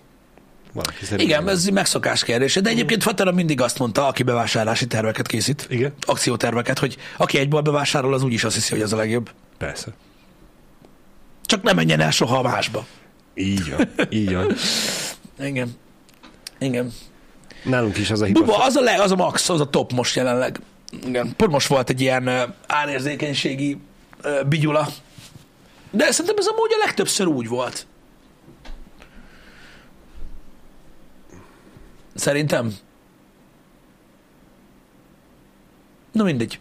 Speaker 1: Valaki szerint Igen, ez megszokás kérdése, de egyébként Fatera mindig azt mondta, aki bevásárlási terveket készít,
Speaker 2: Igen.
Speaker 1: akcióterveket, hogy aki egyból bevásárol, az úgyis azt hiszi, hogy az a legjobb.
Speaker 2: Persze.
Speaker 1: Csak nem menjen el soha a másba.
Speaker 2: Így van, így van. [laughs]
Speaker 1: Igen. Igen.
Speaker 2: Nálunk is az a hiba.
Speaker 1: Buba, az a, le, az a max, az a top most jelenleg. Igen, pont most volt egy ilyen árérzékenységi bigyula. De szerintem ez amúgy a legtöbbször úgy volt. Szerintem. Na mindegy.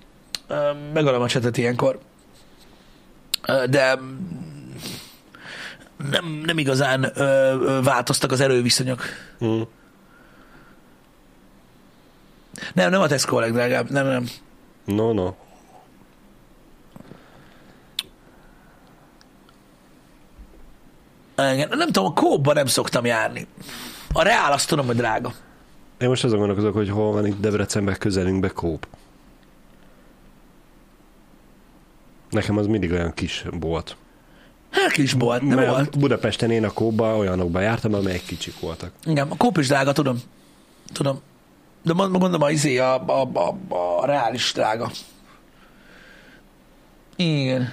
Speaker 1: Megalom a csetet ilyenkor. De nem, nem igazán változtak az erőviszonyok. Mm. Nem, nem a Tesco a legdrágább, nem, nem.
Speaker 2: No, no.
Speaker 1: Igen, nem tudom, a kóba nem szoktam járni. A reál azt tudom, hogy drága.
Speaker 2: Én most azon gondolkozok, hogy hol van itt Debrecenben közelünkbe kóp. Nekem az mindig olyan kis bolt.
Speaker 1: Hát kis bolt, nem Mert volt.
Speaker 2: Budapesten én a kóba olyanokba jártam, amelyek kicsik voltak.
Speaker 1: Igen, a kóp is drága, tudom. Tudom. De mondom, a, izé, a, a, a, a reális drága. Igen.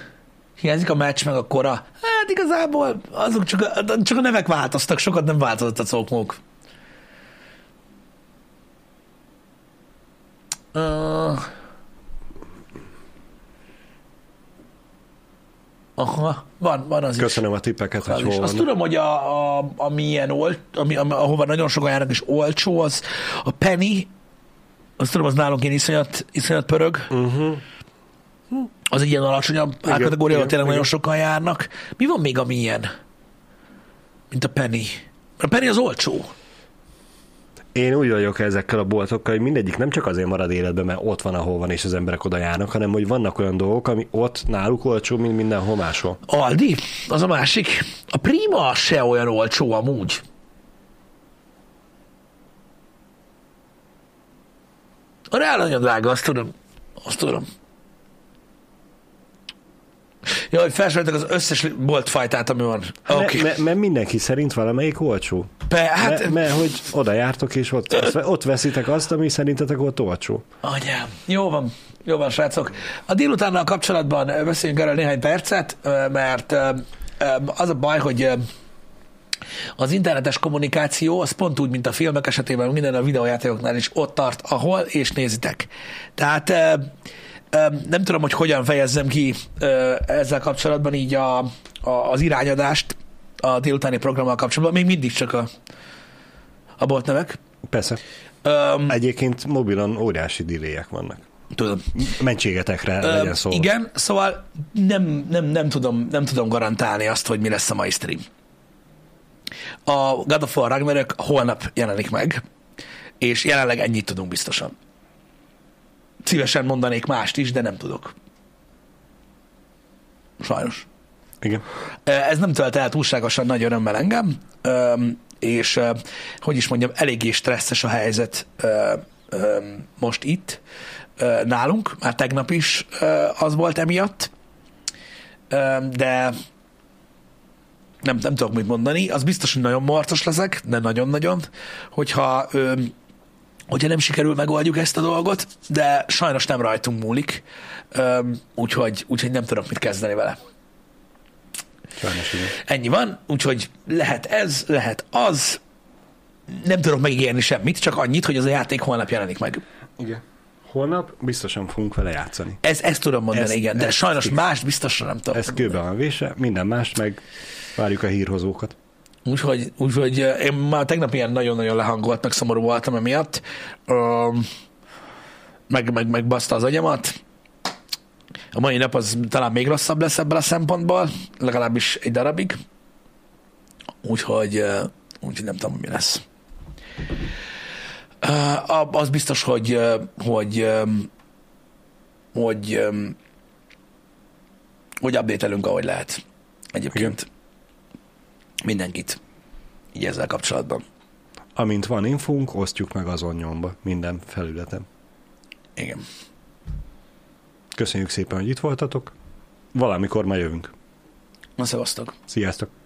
Speaker 1: Hiányzik a meccs, meg a kora. Hát igazából azok csak a, csak a nevek változtak, sokat nem változott a cokmók. Uh, Aha, van, van az
Speaker 2: Köszönöm
Speaker 1: is.
Speaker 2: a tippeket, hogy hol
Speaker 1: Azt tudom, hogy a, a, ami ilyen olt, ami, ami, ahova nagyon sokan járnak és olcsó, az a Penny, azt tudom, az nálunk ilyen iszonyat, iszonyat pörög.
Speaker 2: Uh-huh.
Speaker 1: Az egy ilyen alacsonyabb árkategória, ahol tényleg
Speaker 2: igen.
Speaker 1: nagyon sokan járnak. Mi van még, ami ilyen? Mint a Penny. A Penny az olcsó.
Speaker 2: Én úgy vagyok ezekkel a boltokkal, hogy mindegyik nem csak azért marad életben, mert ott van, ahol van, és az emberek oda járnak, hanem hogy vannak olyan dolgok, ami ott náluk olcsó, mint mindenhol máshol.
Speaker 1: Aldi, az a másik. A Prima se olyan olcsó amúgy. A Real nagyon drága, azt tudom. Azt tudom. Ja, hogy felsoroltak az összes boltfajtát, ami van.
Speaker 2: Okay. Mert me, mindennyi szerint valamelyik olcsó.
Speaker 1: Pe, hát,
Speaker 2: Mert me, hogy oda jártok, és ott, ott veszitek azt, ami szerintetek ott olcsó.
Speaker 1: anyám, jó van. Jó van, srácok. A délutánnal kapcsolatban beszéljünk erről néhány percet, mert az a baj, hogy az internetes kommunikáció az pont úgy, mint a filmek esetében, minden a videójátékoknál is ott tart, ahol, és nézitek. Tehát nem tudom, hogy hogyan fejezzem ki ezzel kapcsolatban így a, a, az irányadást a délutáni programmal kapcsolatban, még mindig csak a, a boltnevek.
Speaker 2: Persze.
Speaker 1: Öm,
Speaker 2: Egyébként mobilon óriási diléjek vannak.
Speaker 1: tudom.
Speaker 2: Mentségetekre
Speaker 1: Ö,
Speaker 2: legyen szó.
Speaker 1: Igen, szóval nem, nem, nem, tudom, nem tudom garantálni azt, hogy mi lesz a mai stream. A God of War Ragnarök holnap jelenik meg, és jelenleg ennyit tudunk biztosan. Szívesen mondanék mást is, de nem tudok. Sajnos.
Speaker 2: Igen.
Speaker 1: Ez nem tölt el túlságosan nagy örömmel engem, és hogy is mondjam, eléggé stresszes a helyzet most itt nálunk, már tegnap is az volt emiatt, de nem, nem tudok mit mondani. Az biztos, hogy nagyon marcos leszek, de nagyon-nagyon, hogyha hogyha nem sikerül megoldjuk ezt a dolgot, de sajnos nem rajtunk múlik, úgyhogy, úgyhogy nem tudok mit kezdeni vele.
Speaker 2: Sajnos igen.
Speaker 1: Ennyi van, úgyhogy lehet ez, lehet az. Nem tudok megígérni semmit, csak annyit, hogy az a játék holnap jelenik meg.
Speaker 2: Igen. Holnap biztosan fogunk vele játszani.
Speaker 1: Ez, ezt tudom mondani,
Speaker 2: Ez-
Speaker 1: igen, de
Speaker 2: ez
Speaker 1: sajnos mást biztosan nem tudom.
Speaker 2: Ez kőbe van vése, minden mást meg várjuk a hírhozókat.
Speaker 1: Úgyhogy, úgyhogy eh, én már tegnap ilyen nagyon-nagyon lehangolt, meg szomorú voltam emiatt. Meg, meg, meg baszta az agyamat. A mai nap az talán még rosszabb lesz ebből a szempontból, legalábbis egy darabig. Úgyhogy, eh, úgyhogy nem tudom, mi lesz. A- Az biztos, hogy, hogy, hogy, hogy update-elünk, ahogy lehet. Egyébként mindenkit így ezzel kapcsolatban.
Speaker 2: Amint van infónk, osztjuk meg azon nyomba, minden felületen.
Speaker 1: Igen.
Speaker 2: Köszönjük szépen, hogy itt voltatok. Valamikor majd jövünk.
Speaker 1: Na, szevasztok.
Speaker 2: Sziasztok!